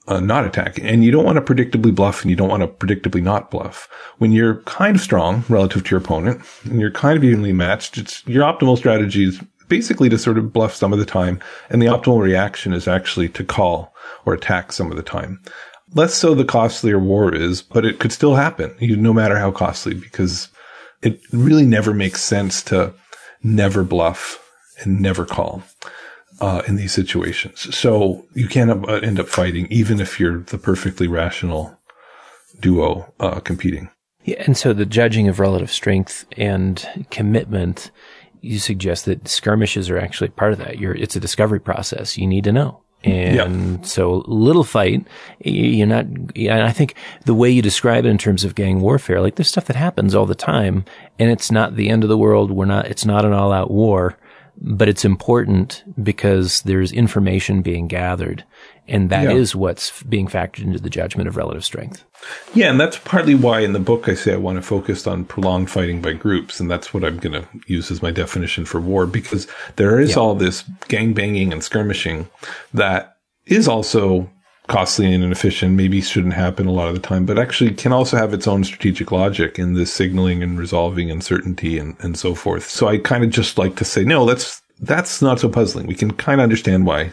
uh, not attack. And you don't want to predictably bluff and you don't want to predictably not bluff. When you're kind of strong relative to your opponent and you're kind of evenly matched, it's your optimal strategy is basically to sort of bluff some of the time. And the optimal reaction is actually to call or attack some of the time. Less so the costlier war is, but it could still happen, you, no matter how costly, because it really never makes sense to never bluff and never call uh, in these situations. So you can uh, end up fighting, even if you're the perfectly rational duo uh, competing. Yeah, and so the judging of relative strength and commitment, you suggest that skirmishes are actually part of that. You're, it's a discovery process. You need to know. And so little fight, you're not, and I think the way you describe it in terms of gang warfare, like there's stuff that happens all the time and it's not the end of the world. We're not, it's not an all out war, but it's important because there's information being gathered and that Yeah. is what's being factored into the judgment of relative strength. Yeah, and that's partly why in the book I say I want to focus on prolonged fighting by groups, and that's what I'm going to use as my definition for war because there is all this gang banging and skirmishing that is also costly and inefficient, maybe shouldn't happen a lot of the time, but actually can also have its own strategic logic in this signaling and resolving uncertainty and, and so forth. So I kind of just like to say, no, that's, that's not so puzzling. We can kind of understand why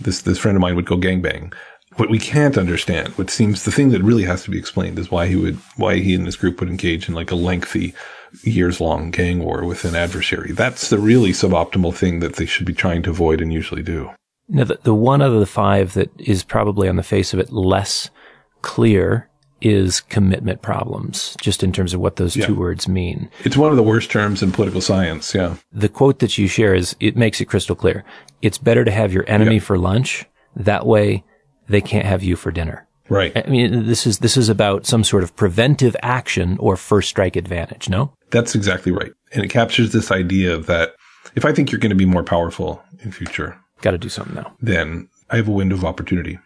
this, this friend of mine would go gangbang. What we can't understand, what seems the thing that really has to be explained is why he would, why he and his group would engage in like a lengthy, years long gang war with an adversary. That's the really suboptimal thing that they should be trying to avoid and usually do. Now, the, the one out of the five that is probably on the face of it less clear is commitment problems, just in terms of what those two words mean. It's one of the worst terms in political science. Yeah. The quote that you share is, it makes it crystal clear. It's better to have your enemy Yeah. for lunch. That way they can't have you for dinner. Right. I mean, this is, this is about some sort of preventive action or first strike advantage, no? That's exactly right. And it captures this idea of that if I think you're going to be more powerful in future, Got to do something now. then I have a window of opportunity.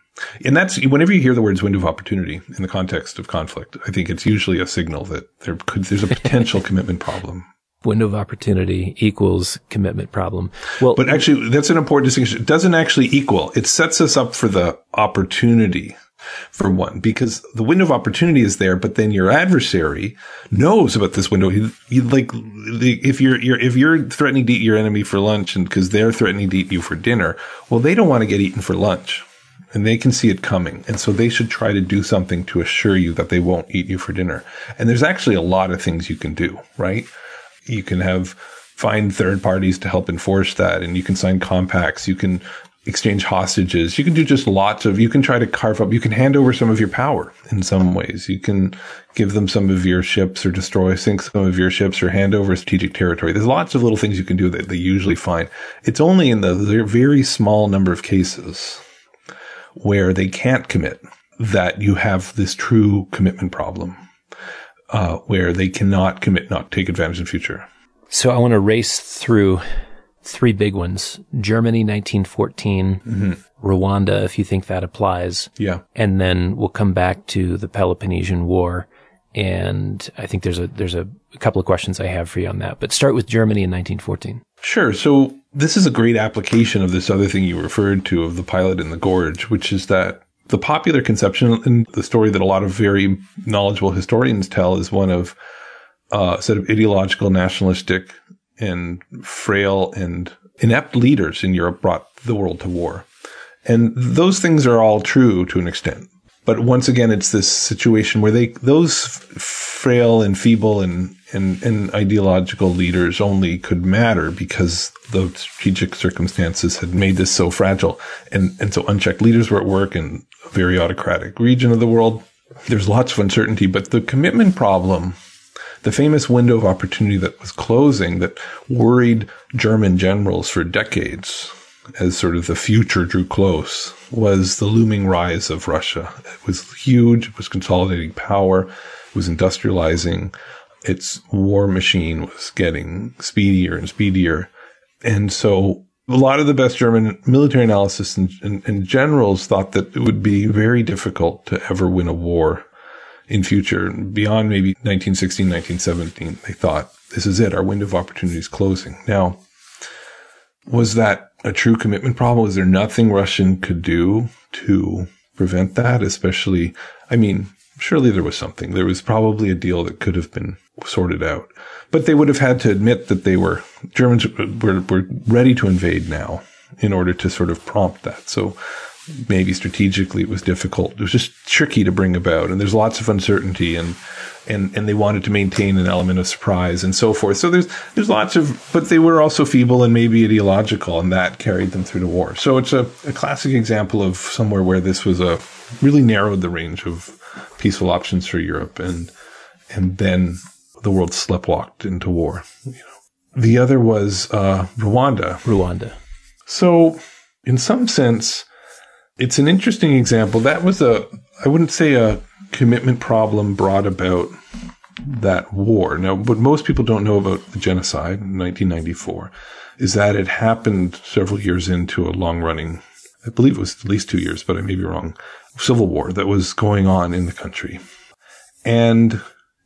And that's whenever you hear the words window of opportunity in the context of conflict, I think it's usually a signal that there could, there's a potential commitment problem. Window of opportunity equals commitment problem. Well, But actually, that's an important distinction. It doesn't actually equal. It sets us up for the opportunity for one, because the window of opportunity is there, but then your adversary knows about this window. Like, if you're, you're, if you're threatening to eat your enemy for lunch and because they're threatening to eat you for dinner, well, they don't want to get eaten for lunch and they can see it coming. And so they should try to do something to assure you that they won't eat you for dinner. And there's actually a lot of things you can do, right? You can have find third parties to help enforce that and you can sign compacts. You can exchange hostages. You can do just lots of, you can try to carve up, you can hand over some of your power in some ways. You can give them some of your ships or destroy, sink some of your ships or hand over strategic territory. There's lots of little things you can do that they usually find. It's only in the very small number of cases where they can't commit that you have this true commitment problem, uh, where they cannot commit, not take advantage in future. So I want to race through three big ones. Germany, 1914, Rwanda, if you think that applies. Yeah. And then we'll come back to the Peloponnesian War. And I think there's a, there's a, couple of questions I have for you on that, but start with Germany in 1914. Sure. So this is a great application of this other thing you referred to of the pilot in the gorge, which is that the popular conception and the story that a lot of very knowledgeable historians tell is one of uh, a set of ideological, nationalistic, and frail and inept leaders in Europe brought the world to war. And those things are all true to an extent. But once again, it's this situation where they, those frail and feeble and, and, and ideological leaders only could matter because the strategic circumstances had made this so fragile. And, and so unchecked leaders were at work in a very autocratic region of the world. There's lots of uncertainty, but the commitment problem the famous window of opportunity that was closing that worried German generals for decades as sort of the future drew close was the looming rise of Russia. It was huge. It was consolidating power. It was industrializing. Its war machine was getting speedier and speedier. And so a lot of the best German military analysis and, and, and generals thought that it would be very difficult to ever win a war in future beyond maybe 1916, 1917. They thought this is it. Our window of opportunity is closing. Now, was that a true commitment problem? Was there nothing Russian could do to prevent that? Especially, I mean, surely there was something. There was probably a deal that could have been sorted out, but they would have had to admit that they were Germans were, were ready to invade now in order to sort of prompt that. So maybe strategically it was difficult. It was just tricky to bring about, and there's lots of uncertainty, and and and they wanted to maintain an element of surprise and so forth. So there's there's lots of, but they were also feeble and maybe ideological, and that carried them through the war. So it's a, a classic example of somewhere where this was a really narrowed the range of peaceful options for Europe, and and then the world sleptwalked into war. You know, the other was uh, Rwanda. Rwanda. So, in some sense, it's an interesting example. That was a, I wouldn't say a commitment problem brought about that war. Now, what most people don't know about the genocide in 1994 is that it happened several years into a long running, I believe it was at least two years, but I may be wrong, civil war that was going on in the country. And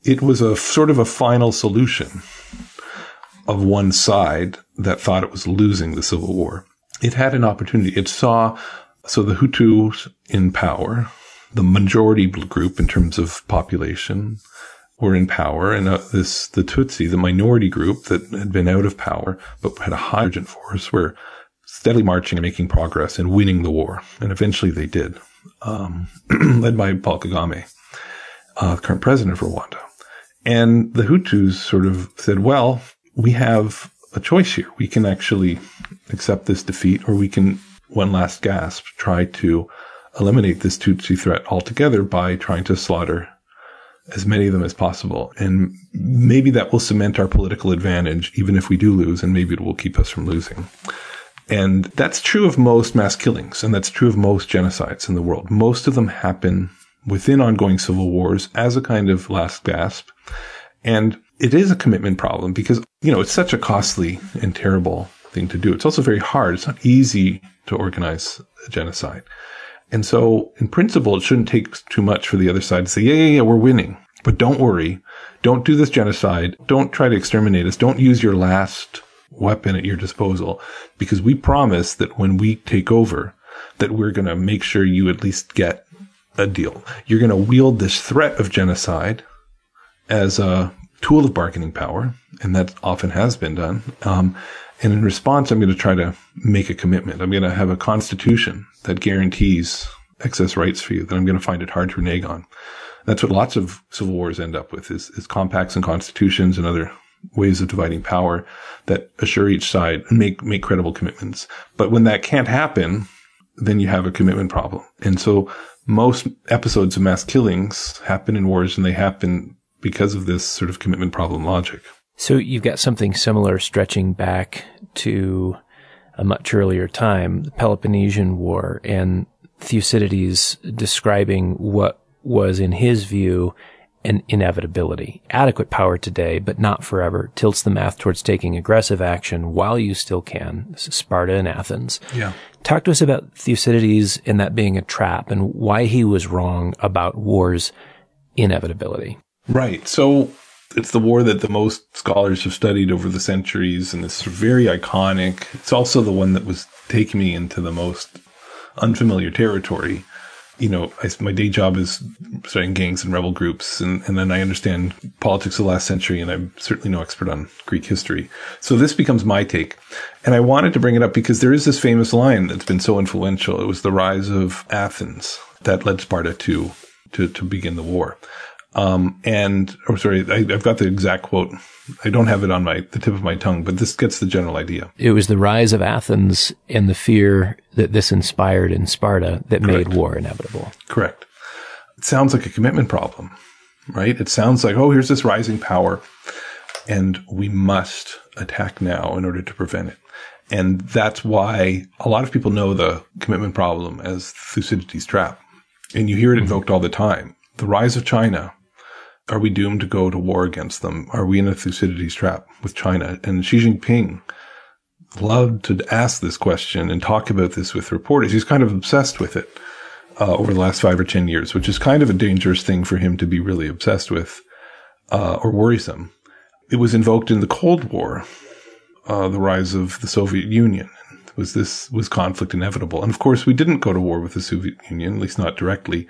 it was a sort of a final solution of one side that thought it was losing the civil war. It had an opportunity. It saw, so the Hutus in power, the majority group in terms of population, were in power, and uh, this the Tutsi, the minority group that had been out of power but had a urgent force, were steadily marching and making progress and winning the war, and eventually they did, um, led by Paul Kagame, uh, current president of Rwanda. And the Hutus sort of said, "Well, we have a choice here. We can actually accept this defeat, or we can, one last gasp, try to." eliminate this Tutsi threat altogether by trying to slaughter as many of them as possible. And maybe that will cement our political advantage, even if we do lose, and maybe it will keep us from losing. And that's true of most mass killings, and that's true of most genocides in the world. Most of them happen within ongoing civil wars as a kind of last gasp. And it is a commitment problem because, you know, it's such a costly and terrible thing to do. It's also very hard. It's not easy to organize a genocide. And so in principle, it shouldn't take too much for the other side to say, yeah, yeah, yeah, we're winning. But don't worry. Don't do this genocide. Don't try to exterminate us. Don't use your last weapon at your disposal because we promise that when we take over, that we're going to make sure you at least get a deal. You're going to wield this threat of genocide as a tool of bargaining power, and that often has been done. Um, and in response, I'm going to try to make a commitment. I'm going to have a constitution that guarantees excess rights for you that I'm going to find it hard to renege on. That's what lots of civil wars end up with is, is compacts and constitutions and other ways of dividing power that assure each side and make, make credible commitments. But when that can't happen, then you have a commitment problem. And so most episodes of mass killings happen in wars and they happen because of this sort of commitment problem logic. So you've got something similar stretching back to a much earlier time, the Peloponnesian War, and Thucydides describing what was, in his view, an inevitability. Adequate power today, but not forever, tilts the math towards taking aggressive action while you still can. This is Sparta and Athens. Yeah. Talk to us about Thucydides and that being a trap and why he was wrong about war's inevitability. Right. So it's the war that the most scholars have studied over the centuries, and it's very iconic. It's also the one that was taking me into the most unfamiliar territory. You know, I, my day job is studying gangs and rebel groups, and, and then I understand politics of the last century, and I'm certainly no expert on Greek history. So this becomes my take. And I wanted to bring it up because there is this famous line that's been so influential. It was the rise of Athens that led Sparta to, to, to begin the war. Um, and, oh, sorry, I, have got the exact quote. I don't have it on my, the tip of my tongue, but this gets the general idea. It was the rise of Athens and the fear that this inspired in Sparta that Correct. made war inevitable. Correct. It sounds like a commitment problem, right? It sounds like, oh, here's this rising power and we must attack now in order to prevent it. And that's why a lot of people know the commitment problem as Thucydides' trap. And you hear it invoked all the time. The rise of China are we doomed to go to war against them? Are we in a Thucydides trap with China? And Xi Jinping loved to ask this question and talk about this with reporters. He's kind of obsessed with it uh, over the last five or 10 years, which is kind of a dangerous thing for him to be really obsessed with uh, or worrisome. It was invoked in the Cold War, uh, the rise of the Soviet Union. Was this was conflict inevitable? And of course, we didn't go to war with the Soviet Union, at least not directly.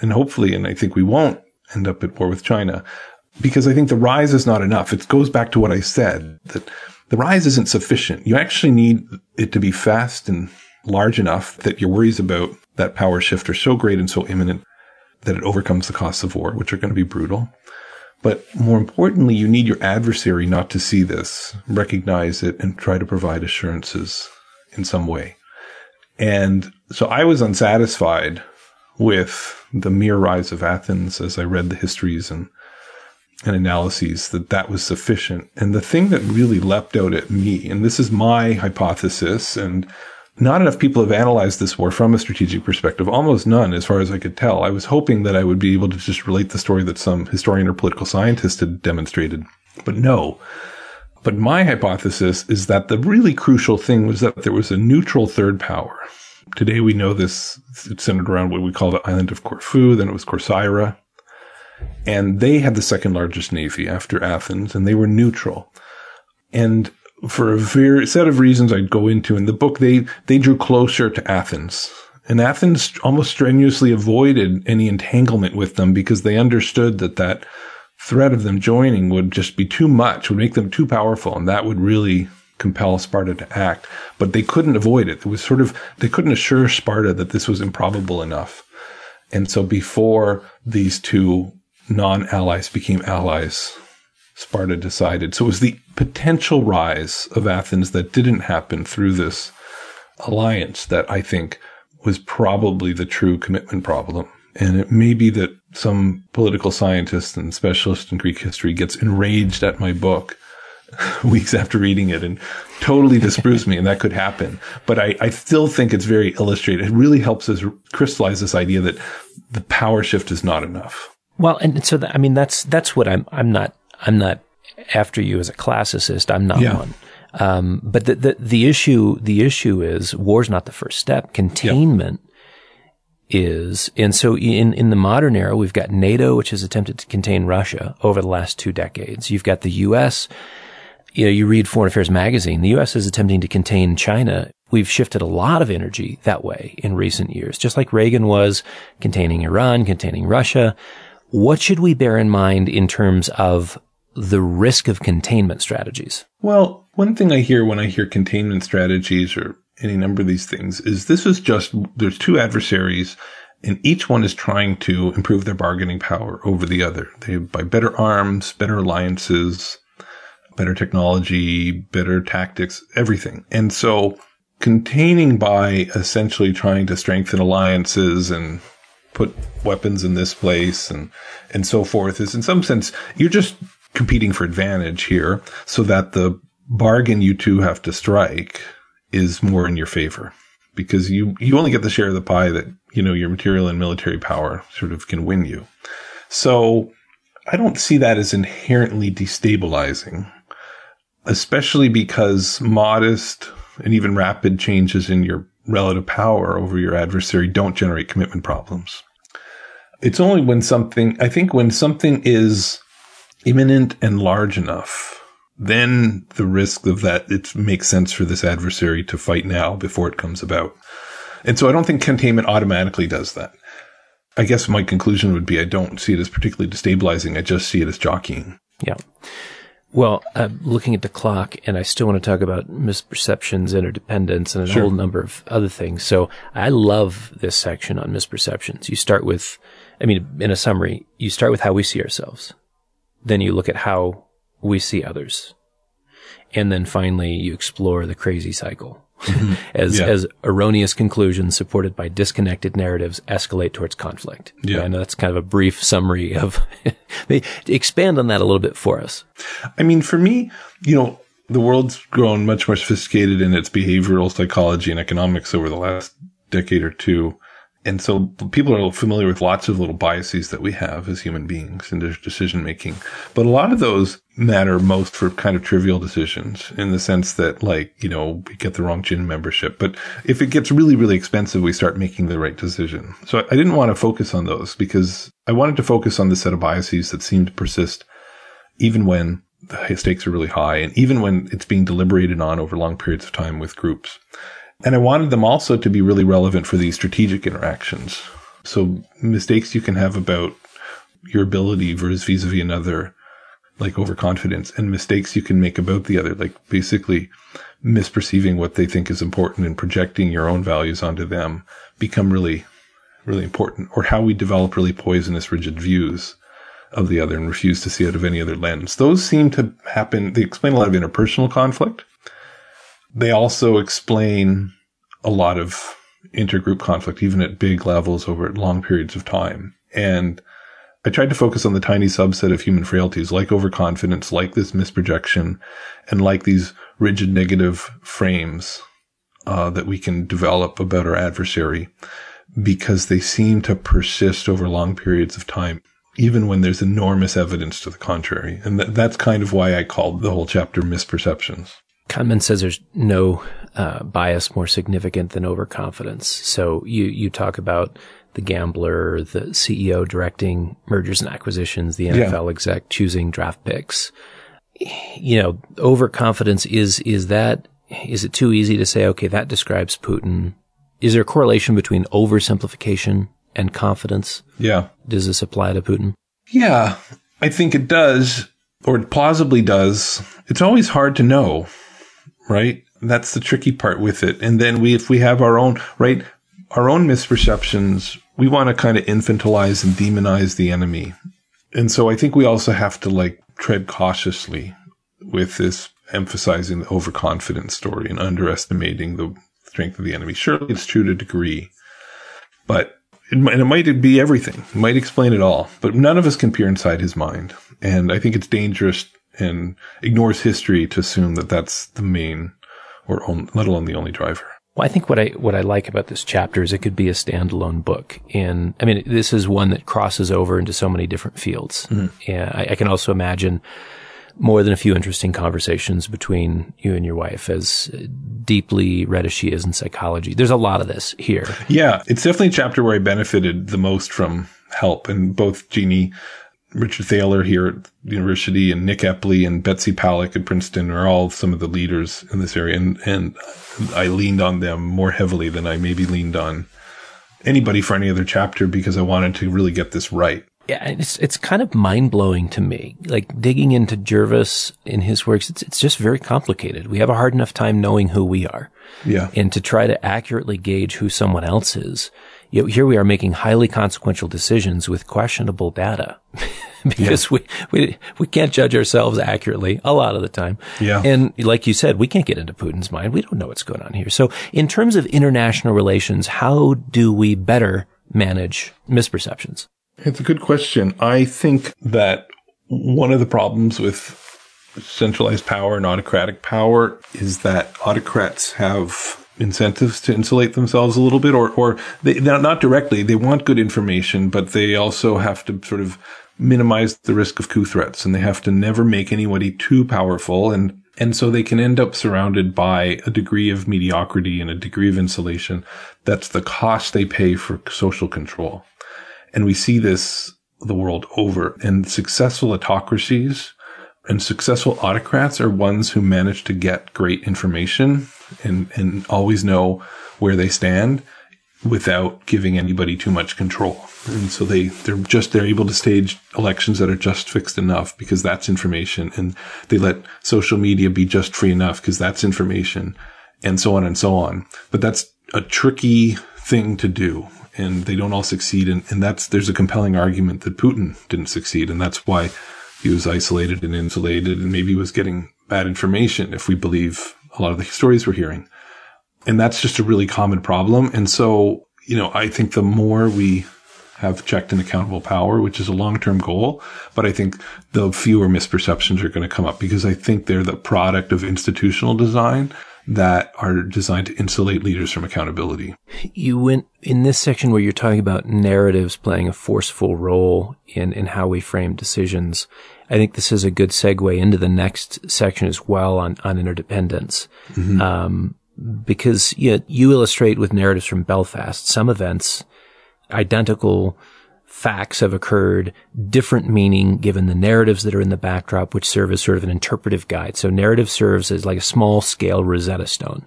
And hopefully, and I think we won't end up at war with China because I think the rise is not enough. It goes back to what I said that the rise isn't sufficient. You actually need it to be fast and large enough that your worries about that power shift are so great and so imminent that it overcomes the costs of war, which are going to be brutal. But more importantly, you need your adversary not to see this, recognize it, and try to provide assurances in some way. And so I was unsatisfied with the mere rise of Athens as I read the histories and, and analyses that that was sufficient. And the thing that really leapt out at me, and this is my hypothesis, and not enough people have analyzed this war from a strategic perspective. Almost none, as far as I could tell. I was hoping that I would be able to just relate the story that some historian or political scientist had demonstrated, but no. But my hypothesis is that the really crucial thing was that there was a neutral third power. Today we know this, it's centered around what we call the island of Corfu, then it was Corcyra. And they had the second largest navy after Athens, and they were neutral. And for a very set of reasons I'd go into in the book, they, they drew closer to Athens. And Athens almost strenuously avoided any entanglement with them because they understood that that threat of them joining would just be too much, would make them too powerful, and that would really compel Sparta to act. But they couldn't avoid it. It was sort of, they couldn't assure Sparta that this was improbable enough. And so before these two non-allies became allies, Sparta decided. So it was the potential rise of Athens that didn't happen through this alliance that I think was probably the true commitment problem. And it may be that some political scientist and specialist in Greek history gets enraged at my book weeks after reading it and totally disproves me, and that could happen. But I, I still think it's very illustrated. It really helps us crystallize this idea that the power shift is not enough. Well, and so I mean that's that's what I'm I'm not I'm not after you as a classicist. I'm not yeah. one. Um, but the, the, the issue the issue is war's not the first step. Containment yeah. is, and so in in the modern era, we've got NATO, which has attempted to contain Russia over the last two decades. You've got the U.S. You know, you read Foreign Affairs magazine. The U.S. is attempting to contain China. We've shifted a lot of energy that way in recent years, just like Reagan was containing Iran, containing Russia. What should we bear in mind in terms of the risk of containment strategies? Well, one thing I hear when I hear containment strategies or any number of these things is this is just, there's two adversaries and each one is trying to improve their bargaining power over the other. They buy better arms, better alliances, better technology, better tactics, everything. And so containing by essentially trying to strengthen alliances and put weapons in this place and, and so forth is in some sense, you're just competing for advantage here so that the bargain you two have to strike is more in your favor because you, you only get the share of the pie that, you know, your material and military power sort of can win you. So I don't see that as inherently destabilizing, especially because modest and even rapid changes in your relative power over your adversary don't generate commitment problems. It's only when something, I think when something is imminent and large enough, then the risk of that it makes sense for this adversary to fight now before it comes about. And so I don't think containment automatically does that. I guess my conclusion would be I don't see it as particularly destabilizing. I just see it as jockeying. Yeah. Well, I'm looking at the clock, and I still want to talk about misperceptions, interdependence, and a sure. whole number of other things. So I love this section on misperceptions. You start with, I mean, in a summary, you start with how we see ourselves then you look at how we see others. And then finally you explore the crazy cycle. Mm-hmm. as, yeah. as erroneous conclusions supported by disconnected narratives escalate towards conflict. Yeah. I know that's kind of a brief summary of, expand on that a little bit for us. I mean, for me, you know, the world's grown much more sophisticated in its behavioral psychology and economics over the last decade or two. And so people are familiar with lots of little biases that we have as human beings in their decision making. But a lot of those matter most for kind of trivial decisions in the sense that like, you know, we get the wrong gym membership. But if it gets really, really expensive, we start making the right decision. So I didn't want to focus on those because I wanted to focus on the set of biases that seem to persist even when the stakes are really high and even when it's being deliberated on over long periods of time with groups. And I wanted them also to be really relevant for these strategic interactions. So mistakes you can have about your ability versus vis-a-vis another, like overconfidence and mistakes you can make about the other, like basically misperceiving what they think is important and projecting your own values onto them become really, really important or how we develop really poisonous rigid views of the other and refuse to see out of any other lens. Those seem to happen. They explain a lot of interpersonal conflict they also explain a lot of intergroup conflict, even at big levels over long periods of time. And I tried to focus on the tiny subset of human frailties like overconfidence, like this misprojection, and like these rigid negative frames uh, that we can develop about our adversary because they seem to persist over long periods of time, even when there's enormous evidence to the contrary. And th- that's kind of why I called the whole chapter misperceptions. Kahneman says there's no uh, bias more significant than overconfidence. So you you talk about the gambler, the CEO directing mergers and acquisitions, the NFL yeah. exec choosing draft picks. You know, overconfidence is is that is it too easy to say okay that describes Putin? Is there a correlation between oversimplification and confidence? Yeah. Does this apply to Putin? Yeah, I think it does, or it plausibly does. It's always hard to know right? That's the tricky part with it. And then we, if we have our own, right, our own misperceptions, we want to kind of infantilize and demonize the enemy. And so I think we also have to like tread cautiously with this emphasizing the overconfident story and underestimating the strength of the enemy. Surely it's true to a degree, but it might, it might be everything. It might explain it all, but none of us can peer inside his mind. And I think it's dangerous and ignores history to assume that that's the main or on, let alone the only driver. Well, I think what I what I like about this chapter is it could be a standalone book. And I mean, this is one that crosses over into so many different fields. Mm-hmm. And I, I, can also imagine more than a few interesting conversations between you and your wife, as deeply read as she is in psychology. There's a lot of this here. Yeah, it's definitely a chapter where I benefited the most from help, and both Jeannie Richard Thaler here at the university and Nick Epley and Betsy Paluck at Princeton are all some of the leaders in this area. And, and I leaned on them more heavily than I maybe leaned on anybody for any other chapter because I wanted to really get this right. Yeah, it's it's kind of mind blowing to me. Like digging into Jervis in his works, it's it's just very complicated. We have a hard enough time knowing who we are. Yeah. And to try to accurately gauge who someone else is Yet here we are making highly consequential decisions with questionable data because yeah. we, we, we can't judge ourselves accurately a lot of the time. Yeah. And like you said, we can't get into Putin's mind. We don't know what's going on here. So in terms of international relations, how do we better manage misperceptions? It's a good question. I think that one of the problems with centralized power and autocratic power is that autocrats have incentives to insulate themselves a little bit, or or they not directly. They want good information, but they also have to sort of minimize the risk of coup threats, and they have to never make anybody too powerful, and and so they can end up surrounded by a degree of mediocrity and a degree of insulation. That's the cost they pay for social control, and we see this the world over. And successful autocracies and successful autocrats are ones who manage to get great information and, and always know where they stand without giving anybody too much control. And so they, they're just, they're able to stage elections that are just fixed enough because that's information. And they let social media be just free enough because that's information and so on and so on. But that's a tricky thing to do. And they don't all succeed. And, and that's, there's a compelling argument that Putin didn't succeed. And that's why he was isolated and insulated and maybe was getting bad information if we believe a lot of the stories we're hearing. And that's just a really common problem. And so, you know, I think the more we have checked and accountable power, which is a long-term goal, but I think the fewer misperceptions are going to come up because I think they're the product of institutional design that are designed to insulate leaders from accountability. You went in this section where you're talking about narratives playing a forceful role in, in how we frame decisions. I think this is a good segue into the next section as well on, on interdependence. Mm-hmm. Um, because you, you illustrate with narratives from Belfast, some events, identical facts have occurred, different meaning given the narratives that are in the backdrop, which serve as sort of an interpretive guide. So narrative serves as like a small scale Rosetta Stone.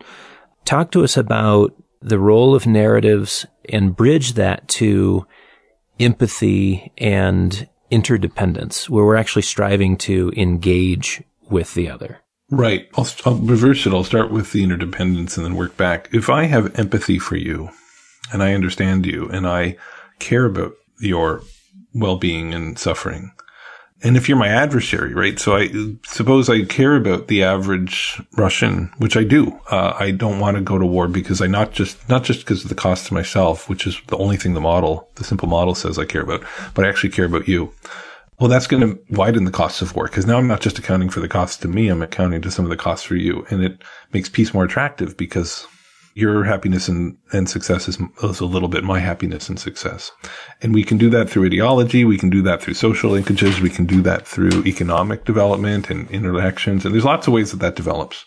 Talk to us about the role of narratives and bridge that to empathy and interdependence, where we're actually striving to engage with the other. Right. I'll, I'll, reverse it. I'll start with the interdependence and then work back. If I have empathy for you and I understand you and I care about your well-being and suffering, and if you're my adversary, right? So I suppose I care about the average Russian, which I do. Uh, I don't want to go to war because I not just, not just because of the cost to myself, which is the only thing the model, the simple model says I care about, but I actually care about you. Well, that's going to widen the costs of war because now I'm not just accounting for the costs to me. I'm accounting to some of the costs for you. And it makes peace more attractive because your happiness and, and success is, is a little bit my happiness and success. And we can do that through ideology. We can do that through social linkages. We can do that through economic development and interactions. And there's lots of ways that that develops.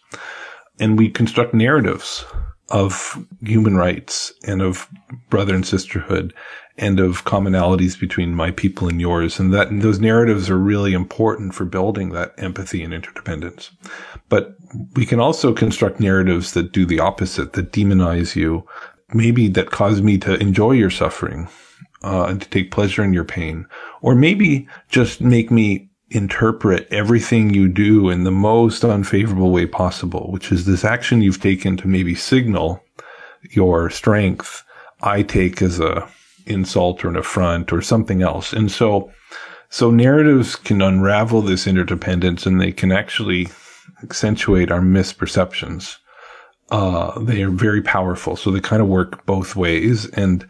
And we construct narratives of human rights and of brother and sisterhood and of commonalities between my people and yours. And that and those narratives are really important for building that empathy and interdependence. But we can also construct narratives that do the opposite, that demonize you, maybe that cause me to enjoy your suffering, uh, and to take pleasure in your pain, or maybe just make me interpret everything you do in the most unfavorable way possible, which is this action you've taken to maybe signal your strength. I take as a insult or an affront or something else. And so, so narratives can unravel this interdependence and they can actually accentuate our misperceptions. Uh, they are very powerful. So they kind of work both ways and,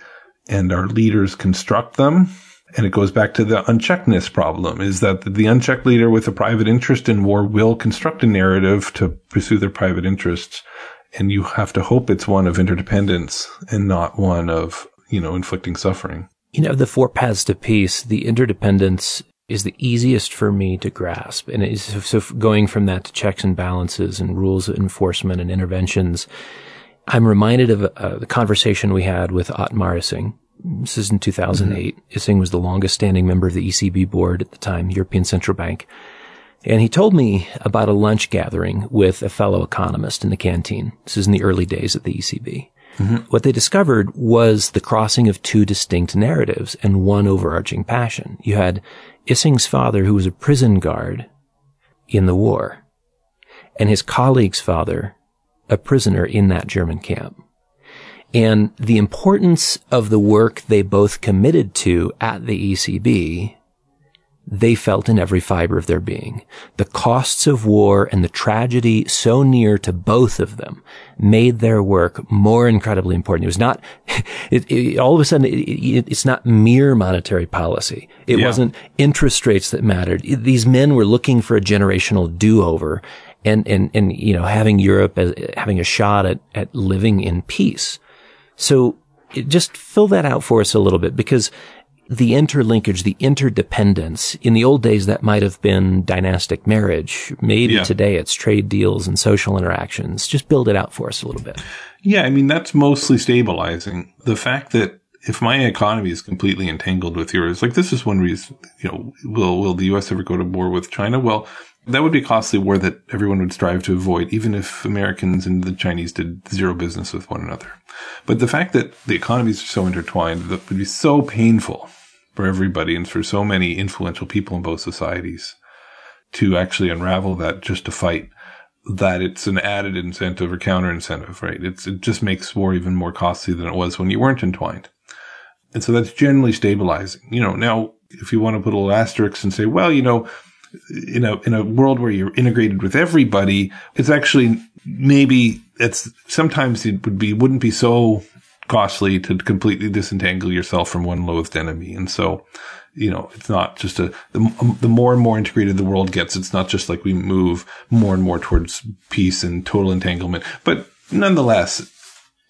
and our leaders construct them. And it goes back to the uncheckedness problem is that the unchecked leader with a private interest in war will construct a narrative to pursue their private interests. And you have to hope it's one of interdependence and not one of you know, inflicting suffering. You know, the four paths to peace, the interdependence is the easiest for me to grasp. And so going from that to checks and balances and rules enforcement and interventions, I'm reminded of uh, the conversation we had with Otmar Issing. This is in 2008. Mm-hmm. Issing was the longest standing member of the ECB board at the time, European Central Bank. And he told me about a lunch gathering with a fellow economist in the canteen. This is in the early days of the ECB. Mm-hmm. What they discovered was the crossing of two distinct narratives and one overarching passion. You had Issing's father, who was a prison guard in the war, and his colleague's father, a prisoner in that German camp. And the importance of the work they both committed to at the ECB they felt in every fiber of their being. The costs of war and the tragedy so near to both of them made their work more incredibly important. It was not, it, it, all of a sudden, it, it's not mere monetary policy. It yeah. wasn't interest rates that mattered. These men were looking for a generational do-over and, and, and, you know, having Europe as, having a shot at, at living in peace. So just fill that out for us a little bit because the interlinkage, the interdependence. In the old days, that might have been dynastic marriage. Maybe yeah. today it's trade deals and social interactions. Just build it out for us a little bit. Yeah, I mean, that's mostly stabilizing. The fact that if my economy is completely entangled with yours, like this is one reason, you know, will, will the U.S. ever go to war with China? Well, that would be a costly war that everyone would strive to avoid, even if Americans and the Chinese did zero business with one another. But the fact that the economies are so intertwined, that would be so painful for everybody and for so many influential people in both societies to actually unravel that just to fight that it's an added incentive or counter incentive, right? It's, it just makes war even more costly than it was when you weren't entwined. And so that's generally stabilizing. You know, now if you want to put a little asterisk and say, well, you know, in a, in a world where you're integrated with everybody, it's actually maybe it's sometimes it would be, wouldn't be so costly to completely disentangle yourself from one loathed enemy. And so, you know, it's not just a, the, the more and more integrated the world gets, it's not just like we move more and more towards peace and total entanglement. But nonetheless,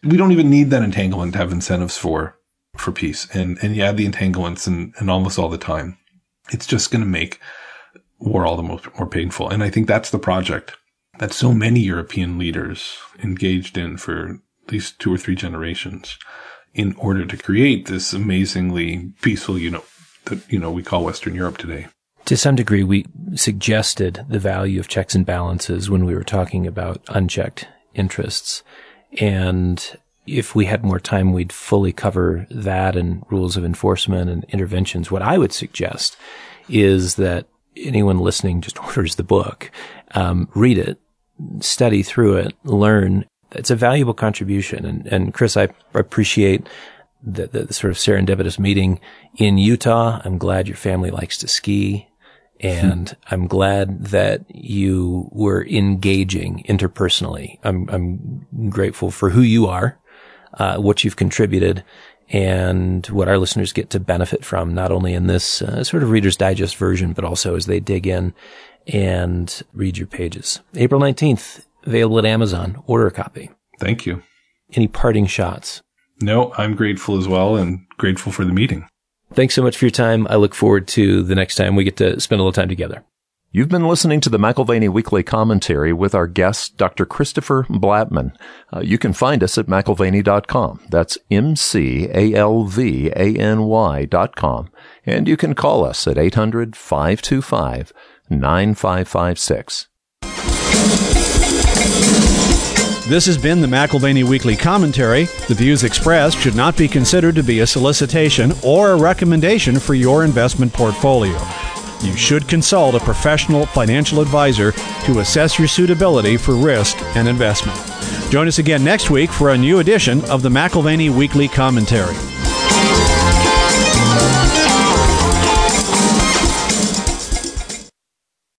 we don't even need that entanglement to have incentives for, for peace. And, and you add the entanglements and, and almost all the time, it's just going to make war all the more, more painful. And I think that's the project that so many European leaders engaged in for at least two or three generations in order to create this amazingly peaceful, you know, that, you know, we call Western Europe today. To some degree, we suggested the value of checks and balances when we were talking about unchecked interests. And if we had more time, we'd fully cover that and rules of enforcement and interventions. What I would suggest is that anyone listening just orders the book, um, read it, study through it, learn, it's a valuable contribution. And, and Chris, I appreciate the, the, the, sort of serendipitous meeting in Utah. I'm glad your family likes to ski. And. I'm glad that you were engaging interpersonally. I'm, I'm grateful for who you are, uh, what you've contributed and what our listeners get to benefit from, not only in this uh, sort of Reader's Digest version, but also as they dig in and read your pages. April 19th, available at Amazon. Order a copy. Thank you. any parting shots? No, I'm grateful as well and grateful for the meeting. Thanks so much for your time. I look forward to the next time we get to spend a little time together. You've been listening to the McAlvany Weekly Commentary with our guest, Dr. Christopher Blattman. Uh, you can find us at McAlvany.com. That's M-C-A-L-V-A-N-Y dot com. And you can call us at 800-525-9556. This has been the McAlvany Weekly Commentary. The views expressed should not be considered to be a solicitation or a recommendation for your investment portfolio. You should consult a professional financial advisor to assess your suitability for risk and investment. Join us again next week for a new edition of the McAlvany Weekly Commentary.